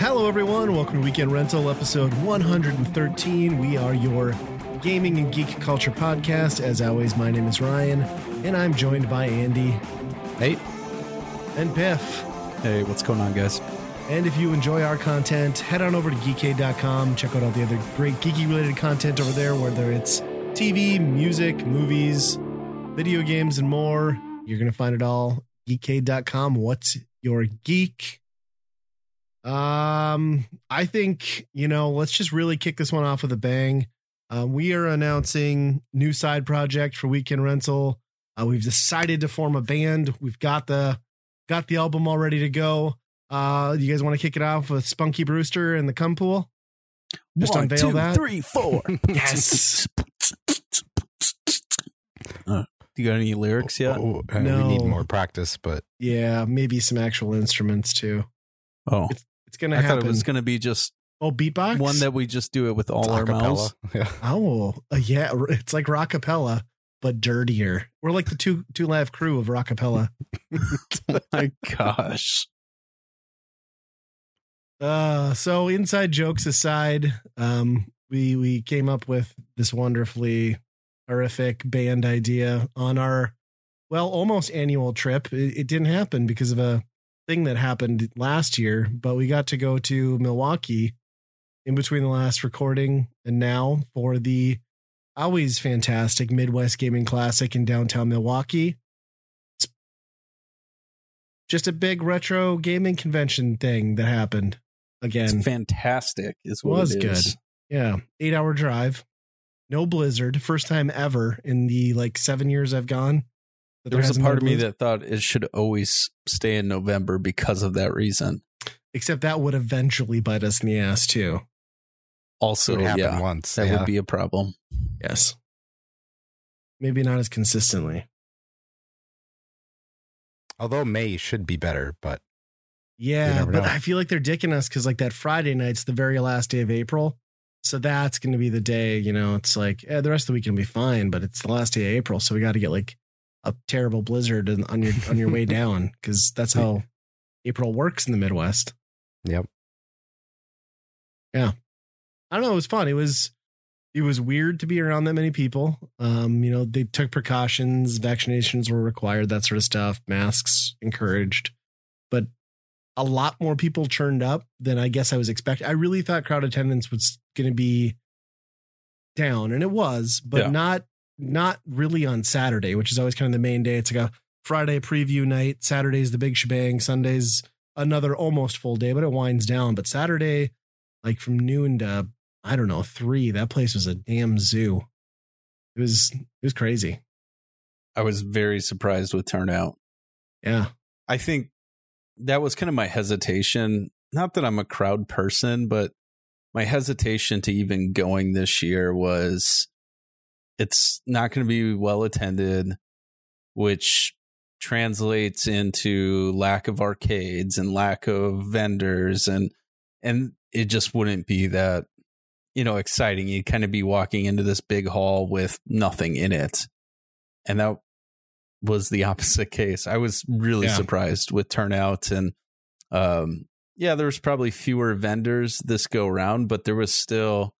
Hello, everyone. Welcome to Weekend Rental, episode 113. We are your gaming and geek culture podcast. As always, my name is Ryan, and I'm joined by Andy Hey, and Biff. hey, what's going on, guys? And if you enjoy our content, head on over to geekade.com. Check out all the other great geeky related content over there, whether it's TV, music, movies, video games, and more. You're going to find it all. Geekade.com. What's your geek? Um, I think, you know, let's just really kick this one off with a bang. Uh, we are announcing new side project for Weekend Rental. Uh, we've decided to form a band. We've got the got the album all ready to go. Uh, you guys want to kick it off with Spunky Brewster and the Cum Pool? Just One, unveil two, that. three, four. Yes. you got any lyrics yet? Oh, uh, No. We need more practice, but Yeah, maybe some actual instruments too. Oh, It's gonna I happen. thought it was going to be just oh, beatbox. one that we just do it with all it's our acapella. mouths. Yeah. Oh, uh, yeah, it's like rockapella, but dirtier. We're like the two two live crew of rockapella. oh my gosh. Uh, so inside jokes aside, um, we we came up with this wonderfully horrific band idea on our well almost annual trip. It, it didn't happen because of a thing that happened last year, but we got to go to Milwaukee in between the last recording and now for the always fantastic Midwest Gaming Classic in downtown Milwaukee. It's just a big retro gaming convention thing that happened again. It's fantastic, is what Was it is. good. Yeah, eight hour drive, no blizzard, first time ever in the like seven years I've gone. that There was a part been of me that thought it should always stay in November because of that reason. except that would eventually bite us in the ass too. Also, it would happen yeah, once. that yeah. would be a problem. Yes, maybe not as consistently. Although May should be better, but Yeah, but know. I feel like they're dicking us because like that Friday night's the very last day of April. So that's going to be the day, you know, it's like eh, the rest of the week can be fine, but it's the last day of April. So we got to get like a terrible blizzard on your, on your way down because that's how April works in the Midwest. yep. Yeah. I don't know. It was fun. It was, it was weird to be around that many people. Um, you know, they took precautions, vaccinations were required, that sort of stuff, masks encouraged, a lot more people turned up than I guess I was expecting. I really thought crowd attendance was going to be down, and it was, but Yeah. not not really on Saturday, which is always kind of the main day. It's like a Friday preview night. Saturday's the big shebang. Sunday's another almost full day, but it winds down. But Saturday, like from noon to I don't know three, that place was a damn zoo. It was it was crazy. I was very surprised with turnout. Yeah. I think that was kind of my hesitation. Not that I'm a crowd person, but my hesitation to even going this year was it's not going to be well attended, which translates into lack of arcades and lack of vendors and and it just wouldn't be that you know exciting you'd kind of be walking into this big hall with nothing in it and that was the opposite case. I was really Yeah. surprised with turnout and um yeah, there was probably fewer vendors this go around, but there was still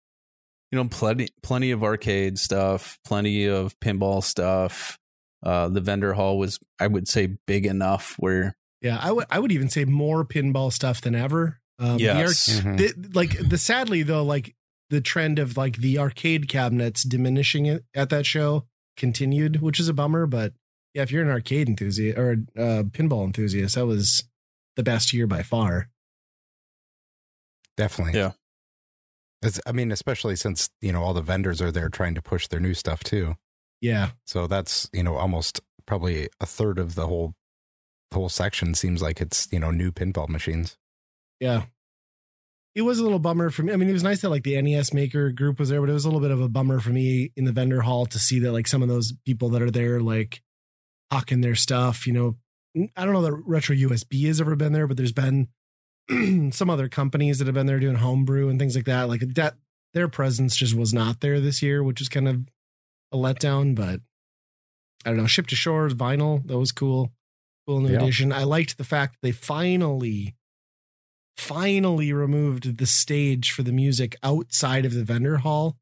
you know plenty plenty of arcade stuff, plenty of pinball stuff. Uh the vendor hall was I would say big enough where Yeah, I would I would even say more pinball stuff than ever. Um, the Yes. arc- Mhm. the, like the sadly though, like the trend of like the arcade cabinets diminishing at that show continued, which is a bummer. But yeah, if you're an arcade enthusiast or uh, pinball enthusiast, that was the best year by far. Definitely. Yeah. It's, I mean, especially since, you know, all the vendors are there trying to push their new stuff too. Yeah, So that's, you know, almost probably a third of the whole the whole section seems like it's, you know, new pinball machines. yeah. It was a little bummer for me. I mean, it was nice that like the NES maker group was there, but it was a little bit of a bummer for me in the vendor hall to see that like some of those people that are there like hawking their stuff. You know, I don't know that Retro USB has ever been there, but there's been some other companies that have been there doing homebrew and things like that. Like that their presence just was not there this year, which is kind of a letdown. But I don't know. Ship to Shores vinyl that was cool, cool new Yeah. addition. I liked the fact that they finally, finally removed the stage for the music outside of the vendor hall,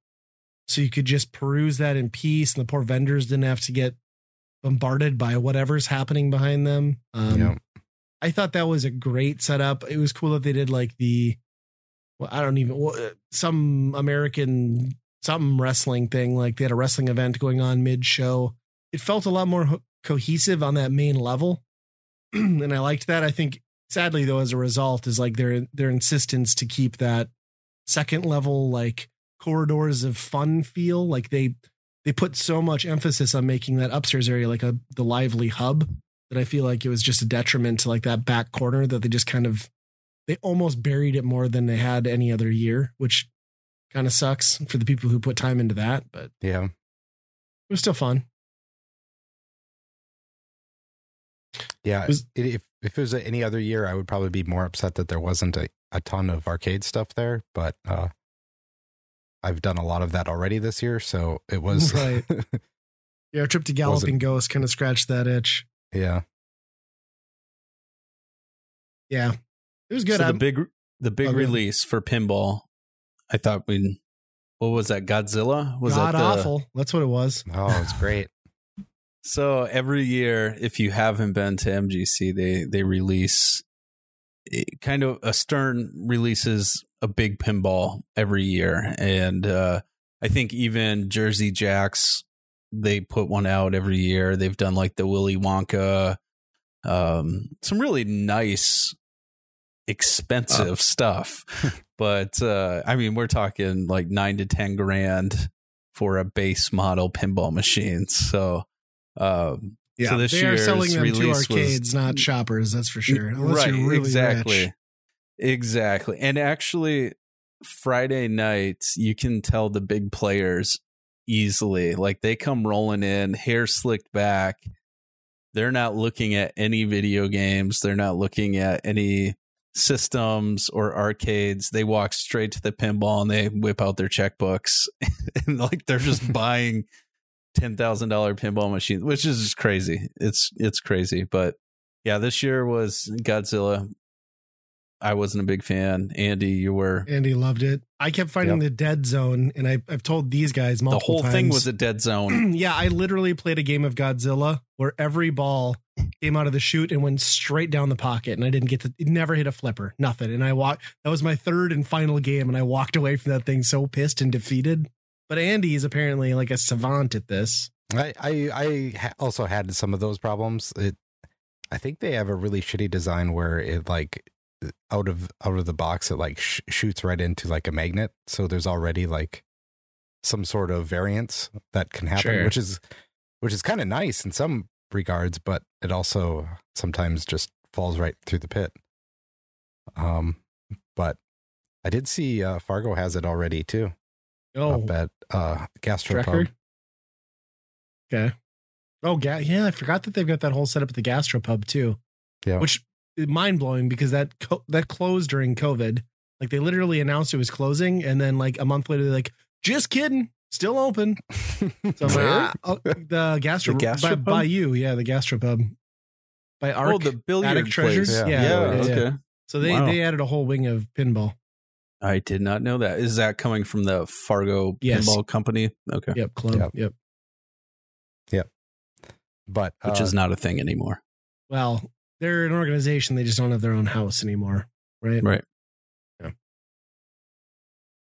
so you could just peruse that in peace, and the poor vendors didn't have to get bombarded by whatever's happening behind them. Um, Yeah. I thought that was a great setup. It was cool that they did like the, well, I don't even wha- some American some wrestling thing. Like they had a wrestling event going on mid show. It felt a lot more ho- cohesive on that main level, and I liked that. I think sadly though, as a result, is like their their insistence to keep that second level like corridors of fun feel. Like they they put so much emphasis on making that upstairs area like a the lively hub that I feel like it was just a detriment to like that back corner that they just kind of they almost buried it more than they had any other year, which kind of sucks for the people who put time into that, but yeah, it was still fun. Yeah. Was- it, if if it was any other year, I would probably be more upset that there wasn't a, a ton of arcade stuff there. But uh, I've done a lot of that already this year, so it was Right. Yeah, our trip to Galloping Ghost kind of scratched that itch. yeah. Yeah. It was good. So the big the big Oh, good. release for pinball. I thought we what was that? Godzilla? Was God that the, awful. That's what it was. Oh, it's great. So every year, if you haven't been to MGC, they they release eh, kind of a Stern releases a big pinball every year, and uh, I think even Jersey Jacks they put one out every year. They've done like the Willy Wonka, um, some really nice, expensive stuff. but uh, I mean, we're talking like nine to ten grand for a base model pinball machine. So. Um, So this they are year's selling them to release was- arcades, not shoppers. That's for sure. Unless right, you're really exactly. rich. Exactly. And actually Friday nights you can tell the big players easily. Like they come rolling in, hair slicked back. They're not looking at any video games. They're not looking at any systems or arcades. They walk straight to the pinball and they whip out their checkbooks and like they're just buying ten thousand dollar pinball machines, which is just crazy. It's it's crazy. But yeah, this year was Godzilla. I wasn't a big fan. Andy, you were. Andy loved it. I kept finding the dead zone, and I, I've told these guys multiple times. The whole times. thing was a dead zone. yeah, I literally played a game of Godzilla where every ball came out of the chute and went straight down the pocket, and I didn't get to. It never hit a flipper, nothing. And I walked. That was my third and final game, and I walked away from that thing so pissed and defeated. But Andy is apparently like a savant at this. I I, I also had some of those problems. It, I think they have a really shitty design where it like out of out of the box it like sh- shoots right into like a magnet. So there's already like some sort of variance that can happen, Sure. which is which is kind of nice in some regards, but it also sometimes just falls right through the pit. Um, but I did see uh, Fargo has it already too Oh, up at uh, Gastropub. Okay. Oh, ga- yeah. I forgot that they've got that whole setup at the Gastropub too. Yeah. Which mind blowing because that co- that closed during COVID. Like they literally announced it was closing, and then like a month later, they're like, "Just kidding, still open." So like, Where? ah, oh, the gastro, The by, Gastropub? by you, yeah, the Gastropub by Arc. oh, the billiard Attic Treasures? Yeah. Yeah, Yeah, yeah, okay. yeah. so they wow. they added a whole wing of pinball. I did not know that. Is that coming from the Fargo Yes. Pinball Company? Okay, Yep, club. Yep. Yep. but which uh, is not a thing anymore. Well, they're an organization. They just don't have their own house anymore, right? Right. Yeah.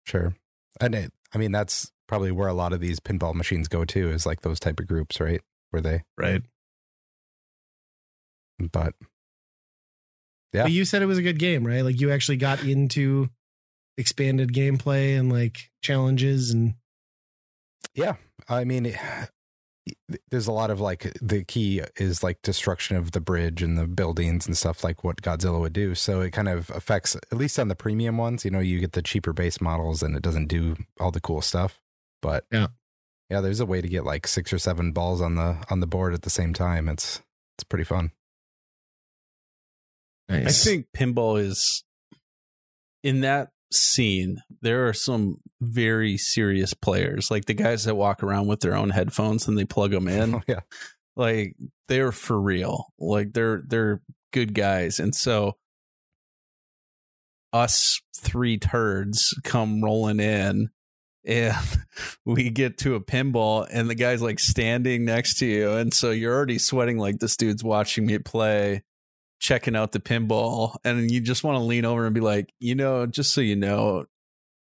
Sure. And it, I mean, that's probably where a lot of these pinball machines go to is like those type of groups, right? Where they, Right. but Yeah. But you said it was a good game, right? Like you actually got into expanded gameplay and like challenges and yeah, I mean, it- there's a lot of like the key is like destruction of the bridge and the buildings and stuff like what Godzilla would do. So it kind of affects, at least on the premium ones, you know, you get the cheaper base models and it doesn't do all the cool stuff. But Yeah. yeah, there's a way to get like six or seven balls on the on the board at the same time. It's it's pretty fun. I think pinball is in that seen, there are some very serious players, like the guys that walk around with their own headphones and they plug them in. Oh, yeah. Like they're for real. Like they're they're good guys. And so us three turds come rolling in and we get to a pinball and the guy's like standing next to you and so you're already sweating like this dude's watching me play checking out the pinball and you just want to lean over and be like you know just so you know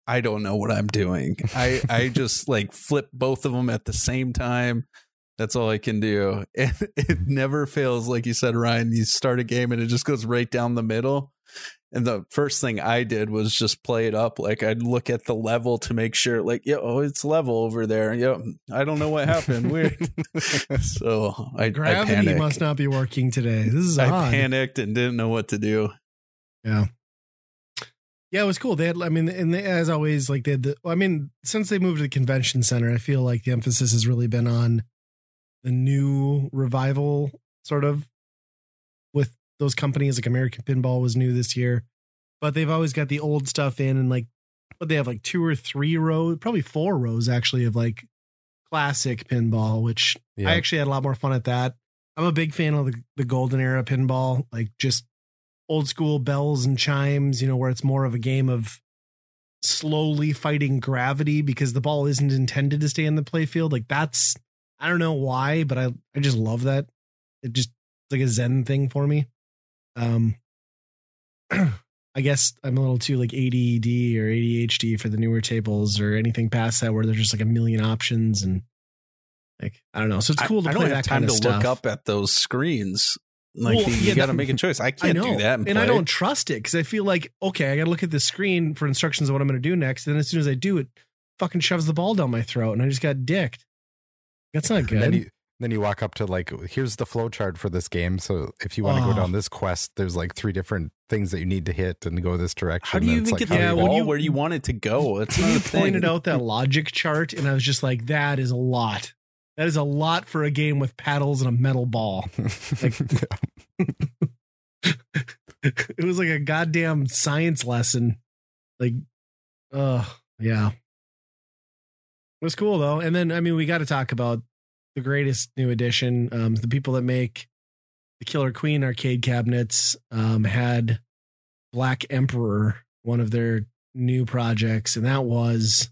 i don't know what i'm doing. I i just like flip both of them at the same time. That's all i can do. And it never fails like you said ryan you start a game and it just goes right down the middle and the first thing I did was just play it up. Like I'd look at the level to make sure, like, yeah, oh, it's level over there. Yeah, I don't know what happened. Weird. so I gravity I must not be working today. This is I odd. panicked and didn't know what to do. Yeah. Yeah, it was cool. They had, I mean, and they, as always, like they had the, I mean, since they moved to the convention center, I feel like the emphasis has really been on the new revival sort of those companies like American Pinball was new this year, but they've always got the old stuff in and like, but they have like two or three rows, probably four rows actually of like classic pinball, which Yeah. I actually had a lot more fun at that. I'm a big fan of the, the golden era pinball, like just old school bells and chimes, you know, where it's more of a game of slowly fighting gravity because the ball isn't intended to stay in the playfield. Like that's I don't know why, but I I just love that. It just like a zen thing for me. Um I guess I'm a little too like ADD or ADHD for the newer tables or anything past that where there's just like a million options and like I don't know. So it's cool to I, I play don't that have time kind of to stuff. look up at those screens. Like Well, you yeah, got to make a choice. I I can't know, do that, and, and I don't trust it because I feel like okay, I got to look at the screen for instructions of what I'm going to do next. And then as soon as I do it, fucking shoves the ball down my throat, and I just got dicked. That's not good. Then you walk up to like here's the flow chart for this game. So if you want to Oh. go down this quest, there's like three different things that you need to hit and go this direction. How do you And it's even like, get how the do Yeah, you- ball you- where you want it to go? It's when you pointed out that logic chart, and I was just like, that is a lot. That is a lot for a game with paddles and a metal ball. it was like a goddamn science lesson. Like, uh, yeah. It was cool though. And then, I mean, we got to talk about the greatest new addition. Um, the people that make the Killer Queen arcade cabinets um, had Black Emperor, one of their new projects, and that was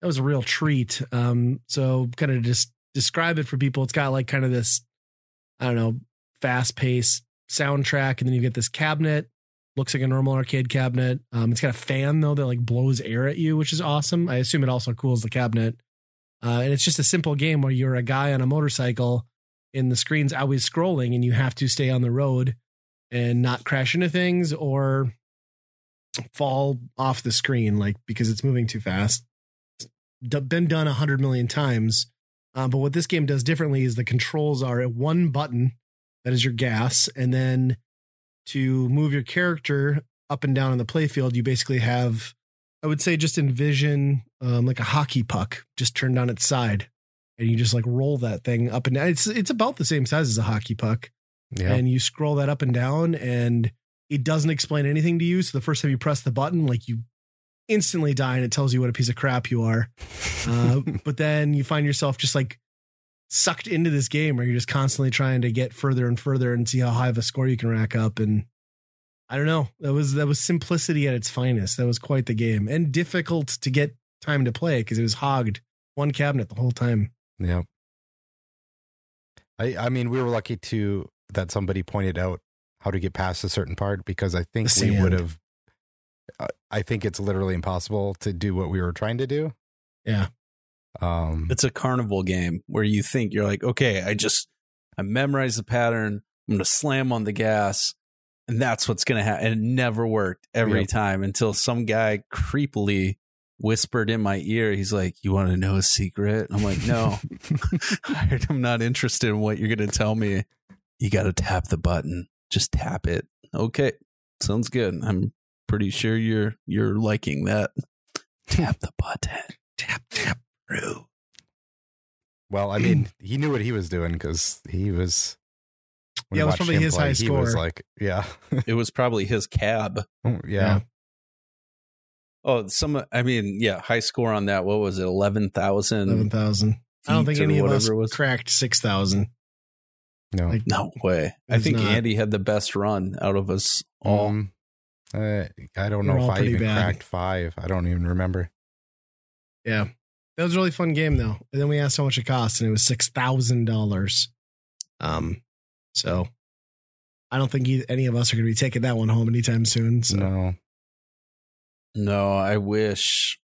that was a real treat. Um, so kind of just describe it for people. It's got like kind of this, I don't know, fast paced soundtrack, and then you get this cabinet. Looks like a normal arcade cabinet. Um, it's got a fan though that like blows air at you, which is awesome. I assume it also cools the cabinet. Uh, and it's just a simple game where you're a guy on a motorcycle, and the screen's always scrolling, and you have to stay on the road and not crash into things or fall off the screen, like because it's moving too fast. D- been done a hundred million times. Um, but what this game does differently is the controls are at one button, that is your gas, and then to move your character up and down on the playfield, you basically have, I would say, just envision um, like a hockey puck just turned on its side, and you just like roll that thing up and down. It's it's about the same size as a hockey puck, yeah. and you scroll that up and down, and it doesn't explain anything to you. So the first time you press the button, like you instantly die, and it tells you what a piece of crap you are. Uh, but then you find yourself just like sucked into this game where you're just constantly trying to get further and further and see how high of a score you can rack up. And I don't know. That was that was simplicity at its finest. That was quite the game and difficult to get time to play because it was hogged one cabinet the whole time. Yeah. I I mean, we were lucky to that somebody pointed out how to get past a certain part because I think we would have. Uh, I think it's literally impossible to do what we were trying to do. Yeah. Um. It's a carnival game where you think you're like, okay, I just I memorize the pattern. I'm gonna slam on the gas, and that's what's gonna happen. And it never worked every Yep. time until some guy creepily whispered in my ear. He's like, "You want to know a secret?" I'm like, "No, I'm not interested in what you're gonna tell me. You got to tap the button. Just tap it. Okay, sounds good. I'm pretty sure you're you're liking that. Tap the button. Tap tap through." well, I mean, he knew what he was doing because he was. When Yeah, it was probably him his high He was like, yeah, It was probably his cab. yeah. Oh, some. I mean, yeah, high score on that. What was it? Eleven thousand. Eleven thousand. I don't think any of us it was. cracked six thousand. No. Like, No way. I think not. Andy had the best run out of us all. Um, uh, I don't We're know if I pretty even bad. cracked five. I don't even remember. Yeah, that was a really fun game though. And then we asked how much it cost, and it was six thousand dollars. Um, so I don't think any of us are going to be taking that one home anytime soon. So No, No, I wish.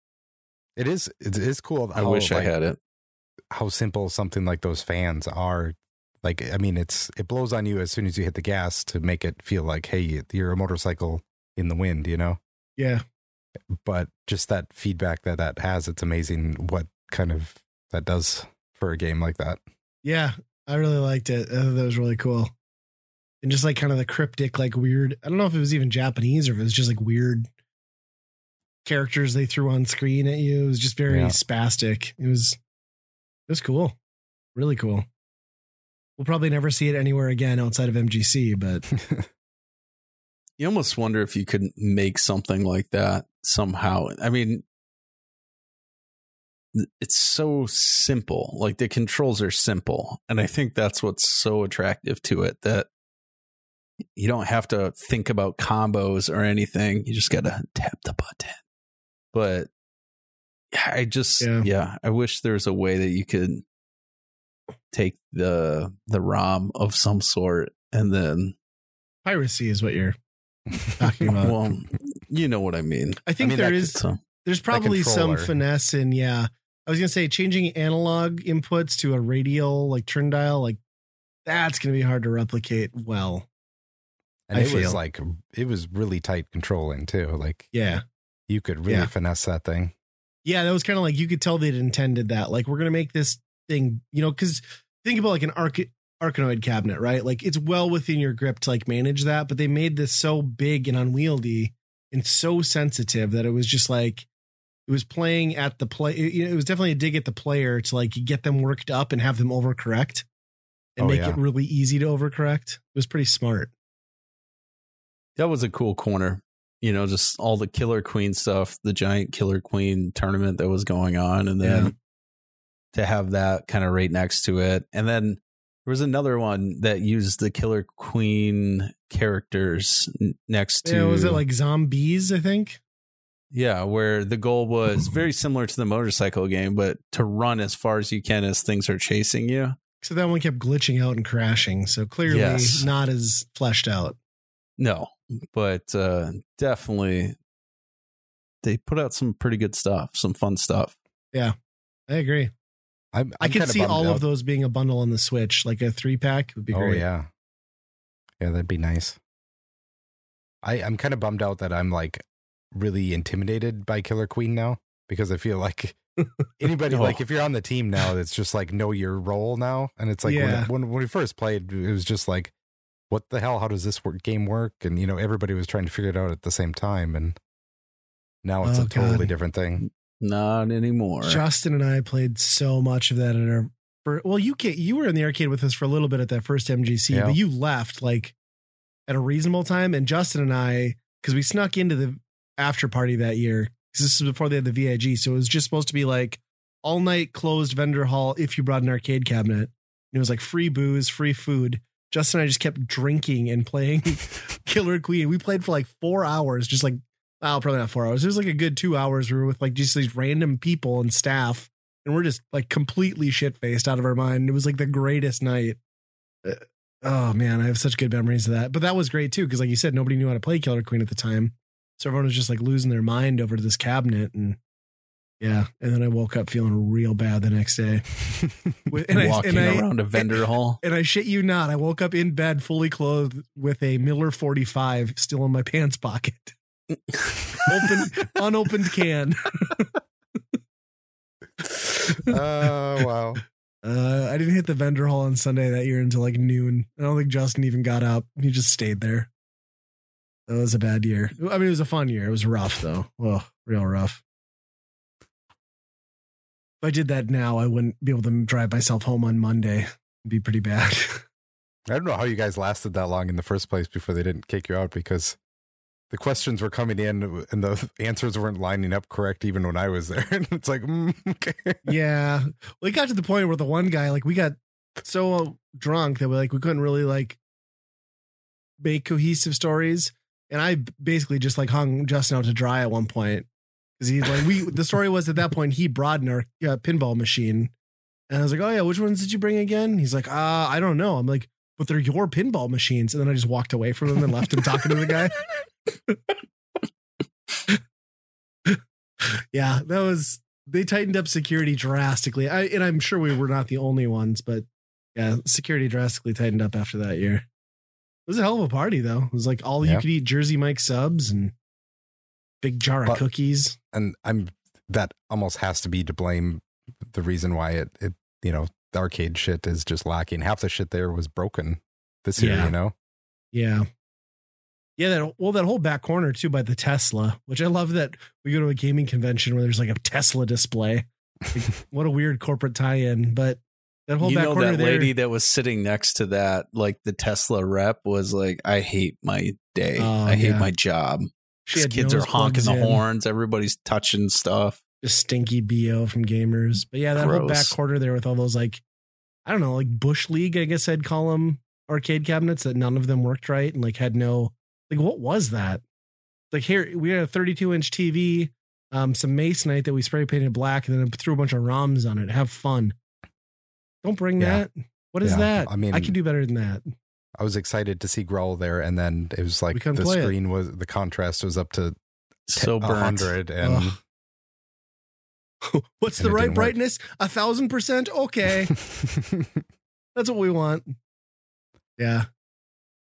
it is. It is cool. I how, wish I had it. how simple something like those fans are. Like, I mean, it's it blows on you as soon as you hit the gas to make it feel like, hey, you're a motorcycle in the wind, you know. yeah, But just that feedback that that has, it's amazing what kind of that does for a game like that. yeah, I really liked it. I thought that was really cool. And just like kind of the cryptic, like weird. I don't know if it was even Japanese or if it was just like weird characters they threw on screen at you. It was just very Yeah. spastic. It was it was cool. Really cool. We'll probably never see it anywhere again outside of MGC, but You almost wonder if you could make something like that somehow. I mean, it's so simple. Like the controls are simple. And I think that's what's so attractive to it that you don't have to think about combos or anything. You just got to tap the button. But I just, Yeah. yeah. I wish there's a way that you could take the the ROM of some sort and then piracy is what you're talking about. well, you know what I mean. I think mean, there that is So there's probably some finesse in yeah. I was gonna say changing analog inputs to a radial like turn dial, like that's gonna be hard to replicate well. And I it was like it was really tight controlling too. Like Yeah. you could really Yeah. finesse that thing. Yeah, that was kind of like you could tell they'd intended that. Like we're gonna make this thing, you know, because think about like an arc Arkanoid cabinet, right? Like it's well within your grip to like manage that, but they made this so big and unwieldy and so sensitive that it was just like it was playing at the play. It, it was definitely a dig at the player to like get them worked up and have them overcorrect and Oh, make yeah. it really easy to overcorrect. It was pretty smart. that was a cool corner. You know, just all the Killer Queen stuff, the giant Killer Queen tournament that was going on, and then Yeah. to have that kind of right next to it. And then there was another one that used the Killer Queen characters next to Yeah, was it like zombies? I think. Yeah, where the goal was very similar to the motorcycle game, but to run as far as you can as things are chasing you. So that one kept glitching out and crashing. So clearly Yes. not as fleshed out. No, but uh definitely they put out some pretty good stuff, some fun stuff. Yeah, I agree. I'm, i I'm could see all out. of those being a bundle on the Switch, like a three pack would be Oh great. yeah, yeah, that'd be nice. I I'm kind of bummed out that I'm like really intimidated by Killer Queen now because I feel like anybody Oh. like if you're on the team now, it's just like know your role now, and it's like Yeah. when, when when we first played, it was just like, what the hell? How does this work, game work? And you know, everybody was trying to figure it out at the same time, and now it's Oh, a totally God. different thing. Not anymore. Justin and I played so much of that at our. For, well, you can, you were in the arcade with us for a little bit at that first MGC, Yeah. but you left like at a reasonable time. And Justin and I, because we snuck into the after party that year, because this is before they had the VIG, so it was just supposed to be like all night closed vendor hall if you brought an arcade cabinet. And it was like free booze, free food. Justin and I just kept drinking and playing Killer Queen. We played for like four hours, just like oh, probably not four hours. It was like a good two hours. We were with like just these random people and staff, and we're just like completely shit faced out of our mind. It was like the greatest night. Uh, oh man, I have such good memories of that. But that was great too, because like you said, nobody knew how to play Killer Queen at the time, so everyone was just like losing their mind over to this cabinet and. Yeah, and then I woke up feeling real bad the next day. With- and I- Walking and around a vendor hall. and I shit you not, I woke up in bed fully clothed with a Miller 45 still in my pants pocket. Open, unopened can. Oh wow. Uh, I didn't hit the vendor hall on Sunday that year until like noon. I don't think Justin even got up. He just stayed there. That was a bad year. I mean, it was a fun year. It was rough though. Oh, real rough. If I did that now, I wouldn't be able to drive myself home on Monday. It'd be pretty bad. I don't know how you guys lasted that long in the first place before they didn't kick you out because the questions were coming in and the answers weren't lining up correct even when I was there. And it's like, mm, okay. yeah. We got to the point where the one guy, like, we got so drunk that we like we couldn't really like make cohesive stories. And I basically just like hung Justin out to dry at one point because he like we the story was at that point he broadened our uh, pinball machine, and I was like, oh yeah, which ones did you bring again? He's like, uh, I don't know. I'm like, but they're your pinball machines, and then I just walked away from him and left him talking to the guy. yeah, that was they tightened up security drastically. I and I'm sure we were not the only ones, but yeah, security drastically tightened up after that year. It was a hell of a party though. It was like all Yeah. you could eat Jersey Mike subs and big jar of But- cookies. And I'm that almost has to be to blame the reason why it, it you know, the arcade shit is just lacking. Half the shit there was broken this year, Yeah. you know? Yeah. Yeah, that well, that whole back corner too by the Tesla, which I love that we go to a gaming convention where there's like a Tesla display. Like, what a weird corporate tie-in, but that whole you know that there. lady that was sitting next to that, like the Tesla rep, was like, "I hate my day. Oh, I hate yeah. my job. These kids are honking the in, horns. Everybody's touching stuff." Just stinky bo from gamers. But yeah, that whole back Gross. corner there with all those like, I don't know, like bush league. I guess I'd call them arcade cabinets that none of them worked right and like had no like what was that? Like here we had a 32 inch TV, um, some masonite that we spray painted black, and then threw a bunch of ROMs on it. Have fun. Don't bring Yeah. that. What is Yeah, that? I mean- I can do better than that. I was excited to see Growl there, and then it was like the play it. screen was the contrast was up to So burnt. hundred, and Ugh. What's And the right didn't work. brightness? A thousand percent. Okay. That's what we want. Yeah.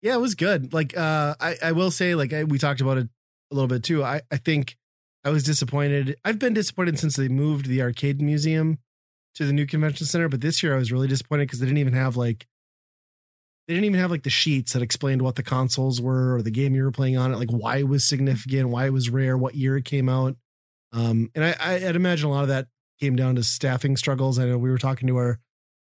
Yeah, it was good. Like uh I I will say like I, we talked about it a little bit too. I I think I was disappointed. I've been disappointed since they moved the arcade museum to the new convention center, but this year I was really disappointed because they didn't even have like they didn't even have like the sheets that explained what the consoles were or the game you were playing on it, like why it was significant, why it was rare, what year it came out. Um, and I, I, I'd imagine a lot of that came down to staffing struggles. I know we were talking to our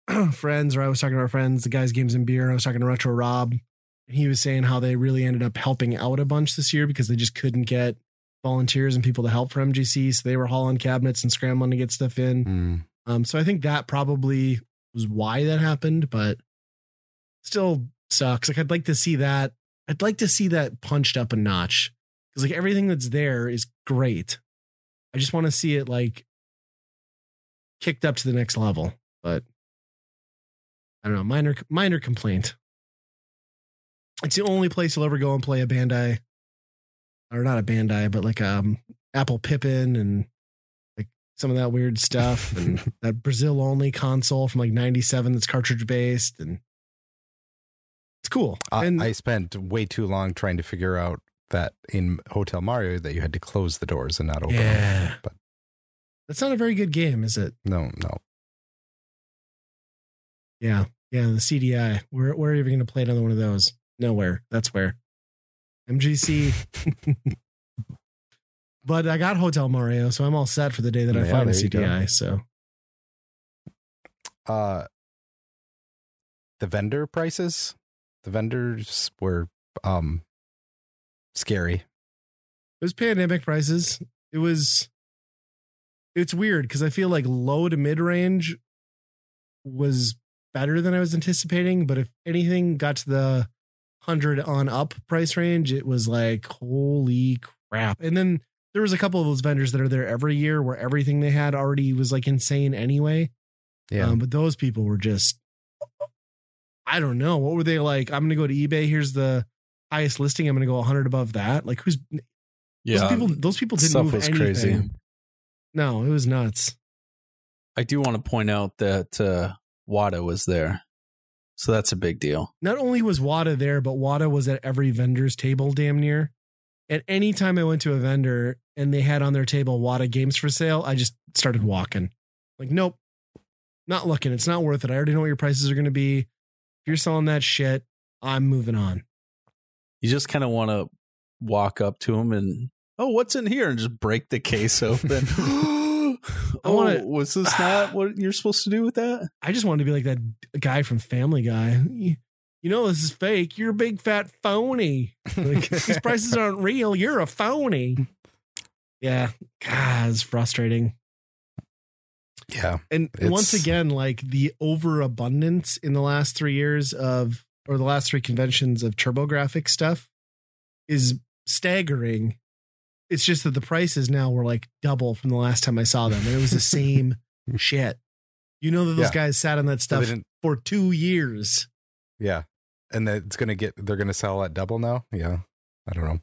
friends, or I was talking to our friends, the guys, games and beer. And I was talking to Retro Rob, and he was saying how they really ended up helping out a bunch this year because they just couldn't get volunteers and people to help for MGC. So they were hauling cabinets and scrambling to get stuff in. Mm. Um, so I think that probably was why that happened, but still sucks. Like I'd like to see that. I'd like to see that punched up a notch because like everything that's there is great. I just want to see it like kicked up to the next level. But I don't know. Minor minor complaint. It's the only place you'll ever go and play a Bandai, or not a Bandai, but like um Apple Pippin and some of that weird stuff and that Brazil only console from like '97 that's cartridge based and it's cool. I, and I spent way too long trying to figure out that in Hotel Mario that you had to close the doors and not open Yeah. them. But that's not a very good game, is it? no, no. Yeah, yeah. The CDI. Where where are you going to play another one of those? Nowhere. That's where. MGC. but I got Hotel Mario, so I'm all set for the day that I Yeah, find a. CDI. So Uh, the vendor prices, the vendors were um scary. it was pandemic prices. It was. It's weird because I feel like low to mid range was better than I was anticipating, but if anything got to the hundred on up price range, it was like holy crap. And then there was a couple of those vendors that are there every year where everything they had already was like insane anyway. Yeah. Um, but those people were just, I don't know. What were they like? I'm going to go to eBay. Here's the highest listing. I'm going to go 100 above that. Like who's Yeah, those people? Those people didn't stuff move was anything. crazy. No, it was nuts. I do want to point out that uh, Wata was there, so that's a big deal. Not only was Wata there, but Wata was at every vendor's table damn near. And anytime I went to a vendor and they had on their table Wata games for sale, I just started walking. Like, nope, not looking. It's not worth it. I already know what your prices are going to be. If you're selling that shit, I'm moving on. You just kind of want to walk up to them and, oh, what's in here, and just break the case open. oh, wanna- was this not what you're supposed to do with that? I just wanted to be like that guy from Family Guy. You know this is fake. You're a big fat phony. Like, these prices aren't real. You're a phony. Yeah, God, it's frustrating. Yeah. And once again, like the overabundance in the last three years of, or the last three conventions of TurboGrafx stuff is staggering. It's just that the prices now were like double from the last time I saw them. And it was the same shit. You know that those Yeah. guys sat on that stuff for two years. yeah. And that it's gonna get they're gonna sell at double now. Yeah. I don't know.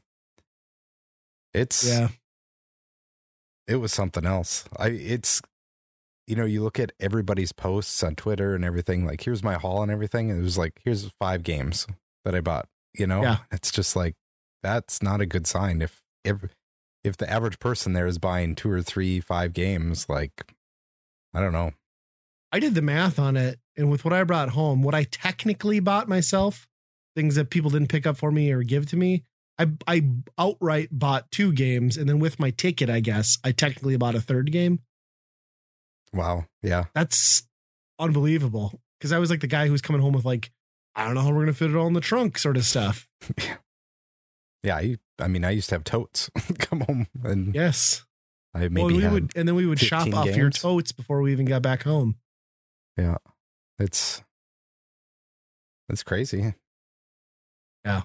It's Yeah. it was something else. I it's you know, you look at everybody's posts on Twitter and everything, like here's my haul and everything. And it was like, here's five games that I bought. You know? Yeah. It's just like that's not a good sign. If if if the average person there is buying two or three, five games, like I don't know. I did the math on it, and with what I brought home, what I technically bought myself, things that people didn't pick up for me or give to me, I I outright bought two games, and then with my ticket, I guess I technically bought a third game. Wow. Yeah. That's unbelievable because I was like the guy who was coming home with like, I don't know how we're gonna fit it all in the trunk, sort of stuff. Yeah. I, I mean, I used to have totes come home and Yes. I Well, maybe we had, would, and then we would shop 15 off your totes before we even got back home. It's, it's crazy. Yeah.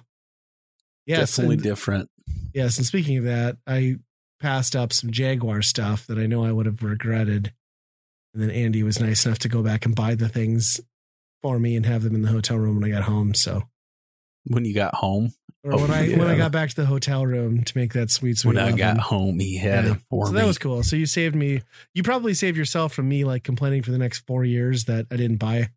Yes, Definitely and- different. Yes, and speaking of that, I passed up some Jaguar stuff that I know I would have regretted. And then Andy was nice enough to go back and buy the things for me and have them in the hotel room when I got home. So, When you got home, or Oh, when I when I got back to the hotel room to make that sweet sweet. when I got lovin'. home, he had Yeah. it for so me. that was cool. So you saved me. You probably saved yourself from me like complaining for the next four years that I didn't buy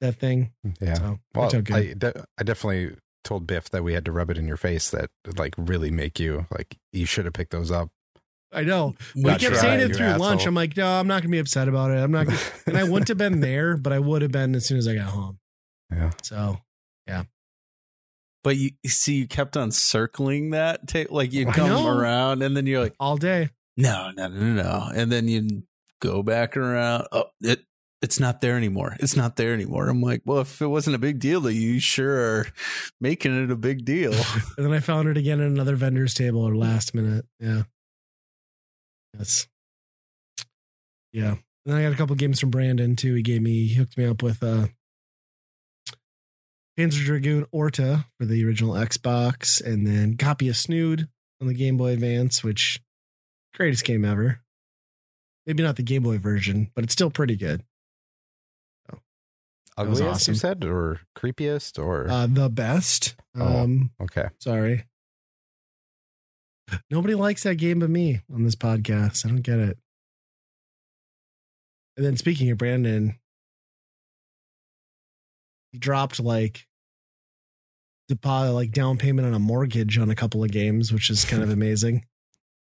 that thing. Yeah. So Well, worked. I, de- I definitely told Biff that we had to rub it in your face that like really make you like you should have picked those up. I know. We kept sure saying it you through lunch. I'm like, no, I'm not gonna be upset about it. I'm not. Gonna, and I wouldn't have been there, but I would have been as soon as I got home. Yeah. So But you you see, you kept on circling that tape. Like you come around and then you're like, all day. no, no, no, no, no. And then you go back around. Oh, it it's not there anymore. It's not there anymore. I'm like, well, if it wasn't a big deal to you, you sure are making it a big deal. And then I found it again at another vendor's table or last minute. Yeah. That's yeah. And then I got a couple games from Brandon too. He gave me he hooked me up with uh Panzer Dragoon Orta for the original Xbox, and then copy of Snood on the Game Boy Advance, which greatest game ever. Maybe not the Game Boy version, but it's still pretty good. was Ugliest awesome. you said or creepiest or Uh the best. Oh. Um okay. Sorry. Nobody likes that game but me on this podcast. I don't get it. And then speaking of Brandon, he dropped like deposit like down payment on a mortgage on a couple of games, which is kind of amazing.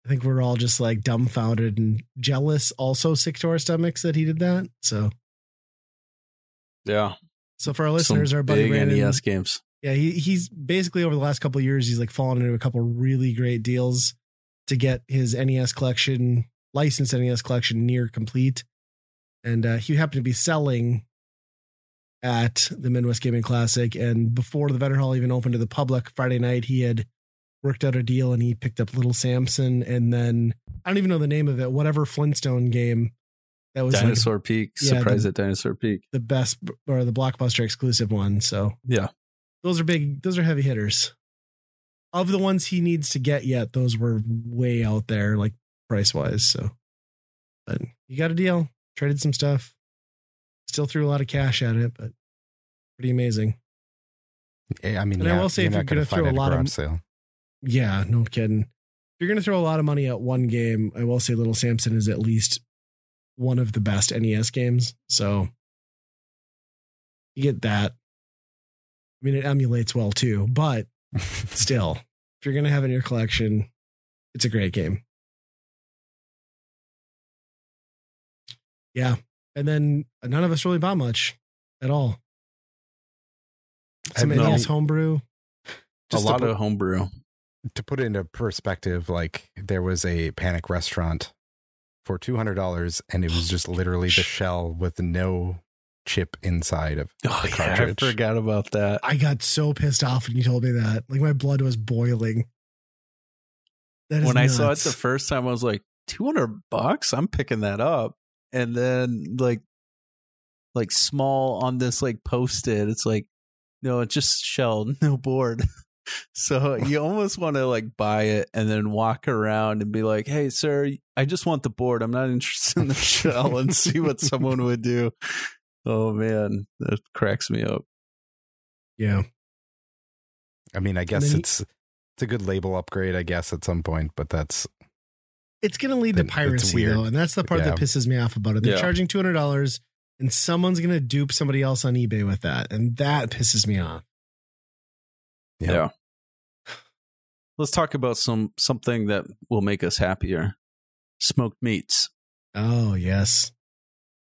I think we're all just like dumbfounded and jealous, also sick to our stomachs that he did that. So, Yeah. so for our listeners, Some our buddy big Brandon, NES games. yeah, he he's basically over the last couple of years, he's like fallen into a couple of really great deals to get his NES collection, licensed NES collection, near complete. And uh, he happened to be selling at the Midwest Gaming Classic, and before the vendor hall even opened to the public Friday night, he had worked out a deal and he picked up Little Samson, and then I don't even know the name of it, whatever Flintstone game that was like Dinosaur Peak. Yeah, Surprise the- at Dinosaur Peak. the best or the blockbuster exclusive one. So Yeah. those are big those are heavy hitters of the ones he needs to get yet those were way out there like price wise so but you got a deal traded some stuff still threw a lot of cash at it but pretty amazing Yeah, I mean, And I will say if you're gonna gonna throw a lot of- sale. yeah no kidding if you're gonna throw a lot of money at one game i will say little samson is at least one of the best nes games so you get that i mean it emulates well too but still, if you're gonna have it in your collection, it's a great game. Yeah, and then none of us really bought much at all. Some I know. NES homebrew. Just a lot put- of homebrew. to put it into perspective, like there was a panic restaurant for two hundred dollars, and it was just literally the shell with no chip inside of Oh, the yeah, I cartridge. forgot about that. I got so pissed off when you told me that. Like my blood was boiling. That is When I saw it the first time, I was like, 200 bucks? I'm picking that up. And then, like, like small on this, like, post it, it's like, no, it's just shell, no board. so you almost want to, like, buy it and then walk around and be like, hey, sir, I just want the board. I'm not interested in the shell and see what someone would do. Oh, man, that cracks me up. yeah. I mean, I guess then he- it's it's a good label upgrade, I guess, at some point, but that's It's going to lead to Then it's piracy though, and that's the part Yeah. that pisses me off about it. They're Yeah. charging two hundred dollars, and someone's going to dupe somebody else on eBay with that, and that pisses me off. Yeah. Yeah. Let's talk about some something that will make us happier. Smoked meats. Oh yes,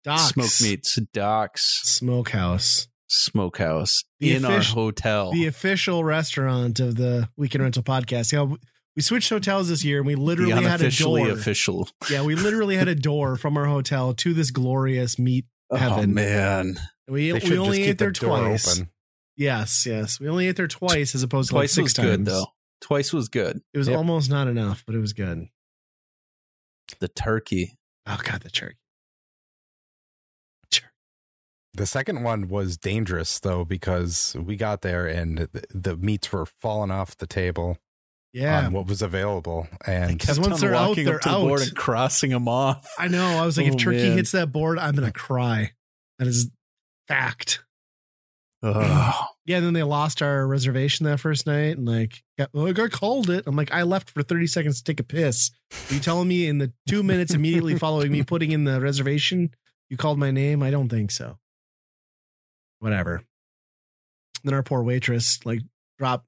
Doc's Smoked meats. Doc's Smokehouse, Smokehouse The in offici- our hotel. the official restaurant of the Weekend Rental Podcast. Yeah, we switched hotels this year, and we The literally had a unofficially door. official. Yeah, we literally had a door from our hotel to this glorious meat. Oh Heaven. man. We we only just ate there the twice. open. Yes, yes, we only ate there twice as opposed to like Twice six was times. good though. Twice was good. It was Yep. almost not enough, but it was good. The turkey. Oh god, the turkey. The second one was dangerous though because we got there and the, the meats were falling off the table Yeah, on what was available, and Because once they're out, walking they're up to the board out. and crossing them off. I know. I was like, Oh, if turkey man. hits that board, I'm gonna cry. That is fact. Ugh. Yeah, and then they lost our reservation that first night, and like, got, like I called it. I'm like, I left for 30 seconds to take a piss. Are you telling me in the two minutes immediately following me putting in the reservation, you called my name? I don't think so. Whatever. Then our poor waitress like dropped.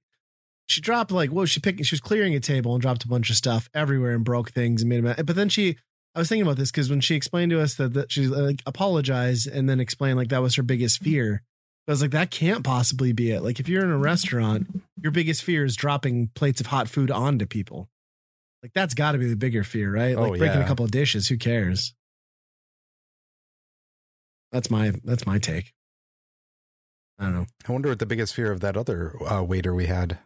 She dropped like whoa. She picked. She was clearing a table and dropped a bunch of stuff everywhere and broke things and made a mess. But then she. I was thinking about this because when she explained to us that, that she like apologized and then explained like that was her biggest fear. I was like, that can't possibly be it. Like, if you're in a restaurant, your biggest fear is dropping plates of hot food onto people. Like, that's got to be the bigger fear, right? Like Oh, breaking a couple of dishes. Who cares? That's my that's my take. I don't know. I wonder what the biggest fear of that other uh, waiter we had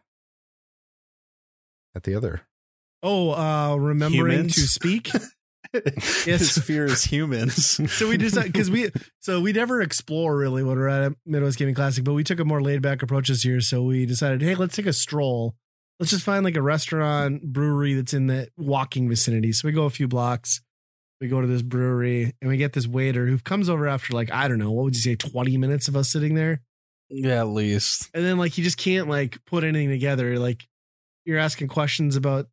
at the other. Oh, uh, remembering Humans? to speak. His fear is humans. so we just because we so we never explore really when we're at Midwest Gaming Classic, but we took a more laid back approach this year. So we decided, hey, let's take a stroll. Let's just find like a restaurant, brewery that's in the walking vicinity. So we go a few blocks. We go to this brewery and we get this waiter who comes over after like I don't know what would you say twenty minutes of us sitting there, yeah, at least. and then like he just can't like put anything together. Like you're asking questions about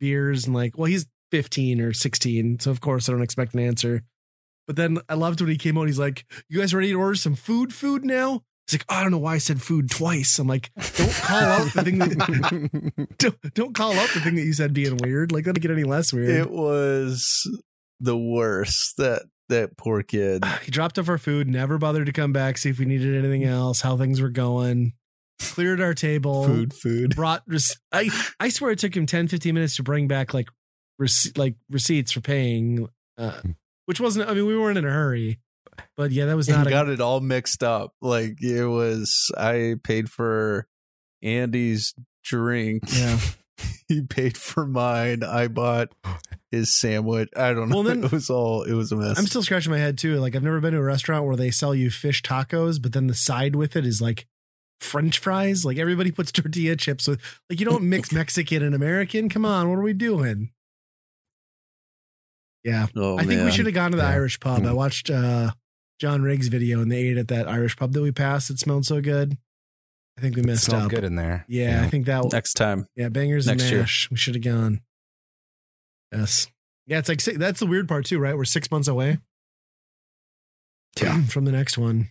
beers and like well he's 15 or 16 so of course i don't expect an answer. But then i loved when he came out he's like you guys ready to order some food food now? He's like oh, i don't know why i said food twice. I'm like don't call out the thing that don't, don't call out the thing that you said being weird. Like that'll get any less weird. It was the worst. That that poor kid. he dropped off our food never bothered to come back see if we needed anything else how things were going cleared our table Food, food. brought rec- I I swear it took him 10 15 minutes to bring back like like receipts for paying uh which wasn't I mean we weren't in a hurry but yeah that was not a got it all mixed up. Like it was. I paid for Andy's drink. yeah he paid for mine. I bought his sandwich. I don't know. Well, then- it was all. It was a mess. I'm still scratching my head too like I've never been to a restaurant where they sell you fish tacos but then the side with it is like french fries like everybody puts tortilla chips with like you don't mix Mexican and American come on what are we doing yeah Oh, I think we should have gone to the Yeah. Irish pub. I watched uh, John Riggs' video and they ate at that Irish pub that we passed. It smelled so good. I think we messed smelled up. good in there. Yeah, I think that. next time. yeah, bangers next and year. mash. We should have gone. Yes. Yeah, it's like that's the weird part too, right? We're six months away. Yeah. from the next one,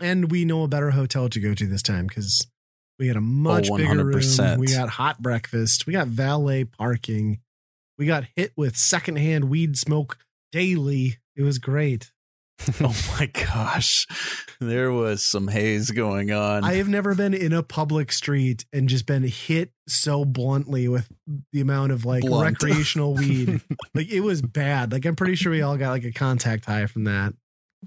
and we know a better hotel to go to this time because we had a much Oh, bigger room. We got hot breakfast. We got valet parking. We got hit with secondhand weed smoke daily. It was great. Oh my gosh, there was some haze going on. I have never been in a public street and just been hit so bluntly with the amount of like Blunt. recreational weed. like it was bad. Like I'm pretty sure we all got like a contact high from that.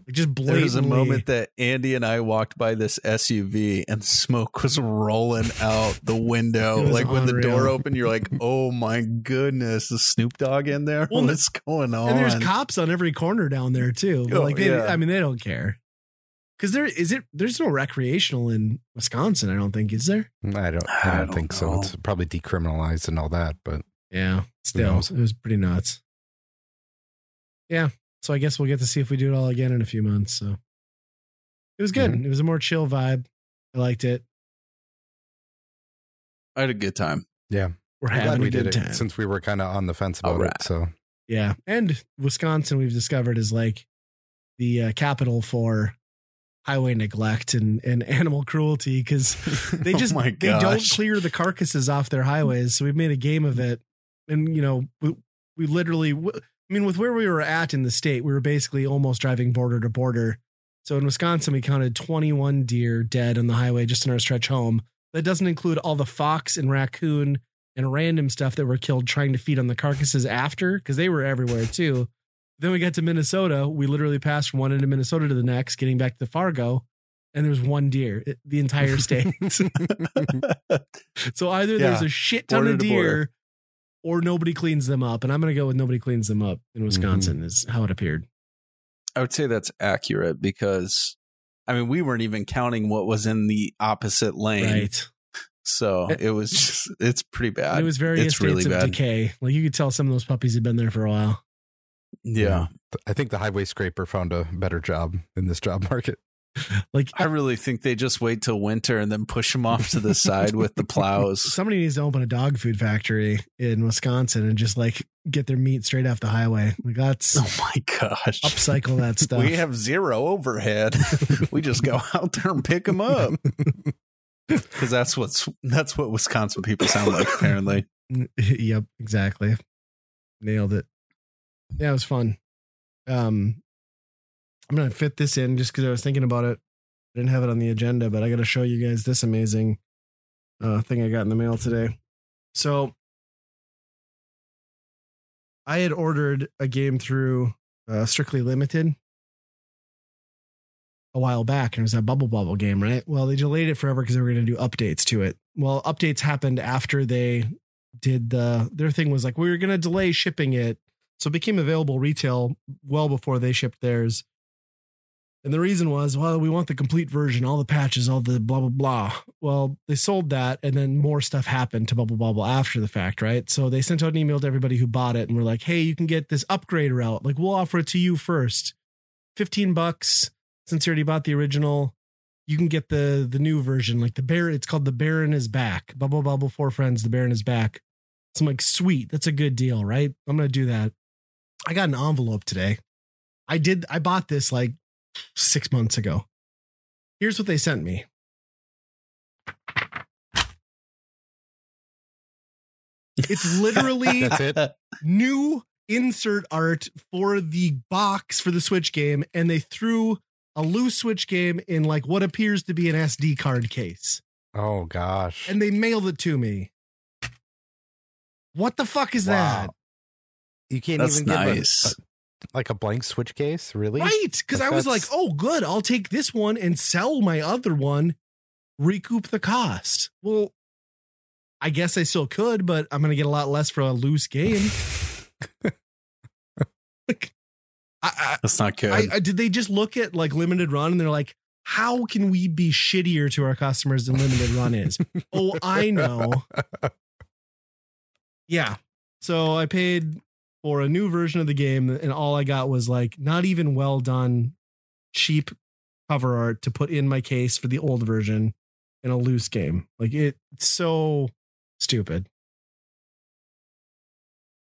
Like just There blatantly. was a moment that Andy and I walked by this SUV and smoke was rolling out the window. It was Like when the door opened, you're like, "Oh my goodness, is Snoop Dogg in there? Well, What's going on?" and there's cops on every corner down there too. But Oh, like they, yeah. I mean, they don't care. Because there is it. There's no recreational in Wisconsin. I don't think is there. I don't. I I don't, don't think so. It's probably decriminalized and all that, but Yeah, still, it was pretty nuts. Yeah, so I guess we'll get to see if we do it all again in a few months. So it was good. It was a more chill vibe. I liked it. I had a good time. Yeah. We're I'm glad having we good did time. it since we were kind of on the fence about Alright. it. So Yeah, and Wisconsin we've discovered is like the uh, capital for highway neglect and, and animal cruelty because they Oh just my they don't clear the carcasses off their highways. So we've made a game of it, and you know we, we literally. I mean, with where we were at in the state, we were basically almost driving border to border. So in Wisconsin, we counted 21 deer dead on the highway just in our stretch home. That doesn't include all the fox and raccoon and random stuff that were killed trying to feed on the carcasses after because they were everywhere too. Then we got to Minnesota. We literally passed from one end of Minnesota to the next, getting back to Fargo, and there was one deer eh, the entire state. so either there's a shit ton of deer. Or nobody cleans them up. And I'm going to go with nobody cleans them up in mm-hmm. Wisconsin is how it appeared. I would say that's accurate because, I mean, we weren't even counting what was in the opposite lane. Right. So eh, it was just, it's pretty bad. And it was various it's states really of bad. decay. Like you could tell some of those puppies had been there for a while. Yeah. I think the highway scraper found a better job in this job market. Like I really think they just wait till winter and then push them off to the side with the plows. somebody needs to open a dog food factory in Wisconsin and just like get their meat straight off the highway. Like that's Oh my gosh. upcycle that stuff. We have zero overhead. we just go out there and pick them up because that's what's that's what Wisconsin people sound like. Apparently, yep, exactly. Nailed it. Yeah, it was fun. Um I'm gonna fit this in just because I was thinking about it. I didn't have it on the agenda, but I gotta show you guys this amazing uh thing I got in the mail today. So I had ordered a game through uh, Strictly Limited a while back, and it was that Bubble Bobble game, right? Well, they delayed it forever because they were going to do updates to it. Well, updates happened after they did the their thing was like we were going to delay shipping it, so it became available retail well before they shipped theirs. And the reason was, well, we want the complete version, all the patches, all the blah blah blah. Well, they sold that, and then more stuff happened to Bubble Bobble after the fact, right? So they sent out an email to everybody who bought it, and were like, "Hey, you can get this upgrade route. Like, we'll offer it to you first, fifteen bucks since you already bought the original. You can get the the new version, like the bear. It's called the Baron is back. Bubble Bobble Four Friends. The Baron is back. So I'm like, sweet, that's a good deal, right? I'm gonna do that. I got an envelope today. I did. I bought this like six months ago. Here's what they sent me. It's literally That's it. new insert art for the box for the Switch game, and they threw a loose Switch game in like what appears to be an SD card case, Oh gosh. and they mailed it to me. What the fuck is Wow. You can't that's even give a- a, like a blank switch case, really? Right? Because I was like, oh, good, I'll take this one and sell my other one, recoup the cost. Well, I guess I still could, but I'm gonna get a lot less for a loose game. Like, I, That's not good. I, I, did they just look at like limited run and they're like, how can we be shittier to our customers than limited run is? oh, I know. Yeah. So I paid for a new version of the game, and all I got was like not even well done, cheap cover art to put in my case for the old version in a loose game. Like it, it's so stupid.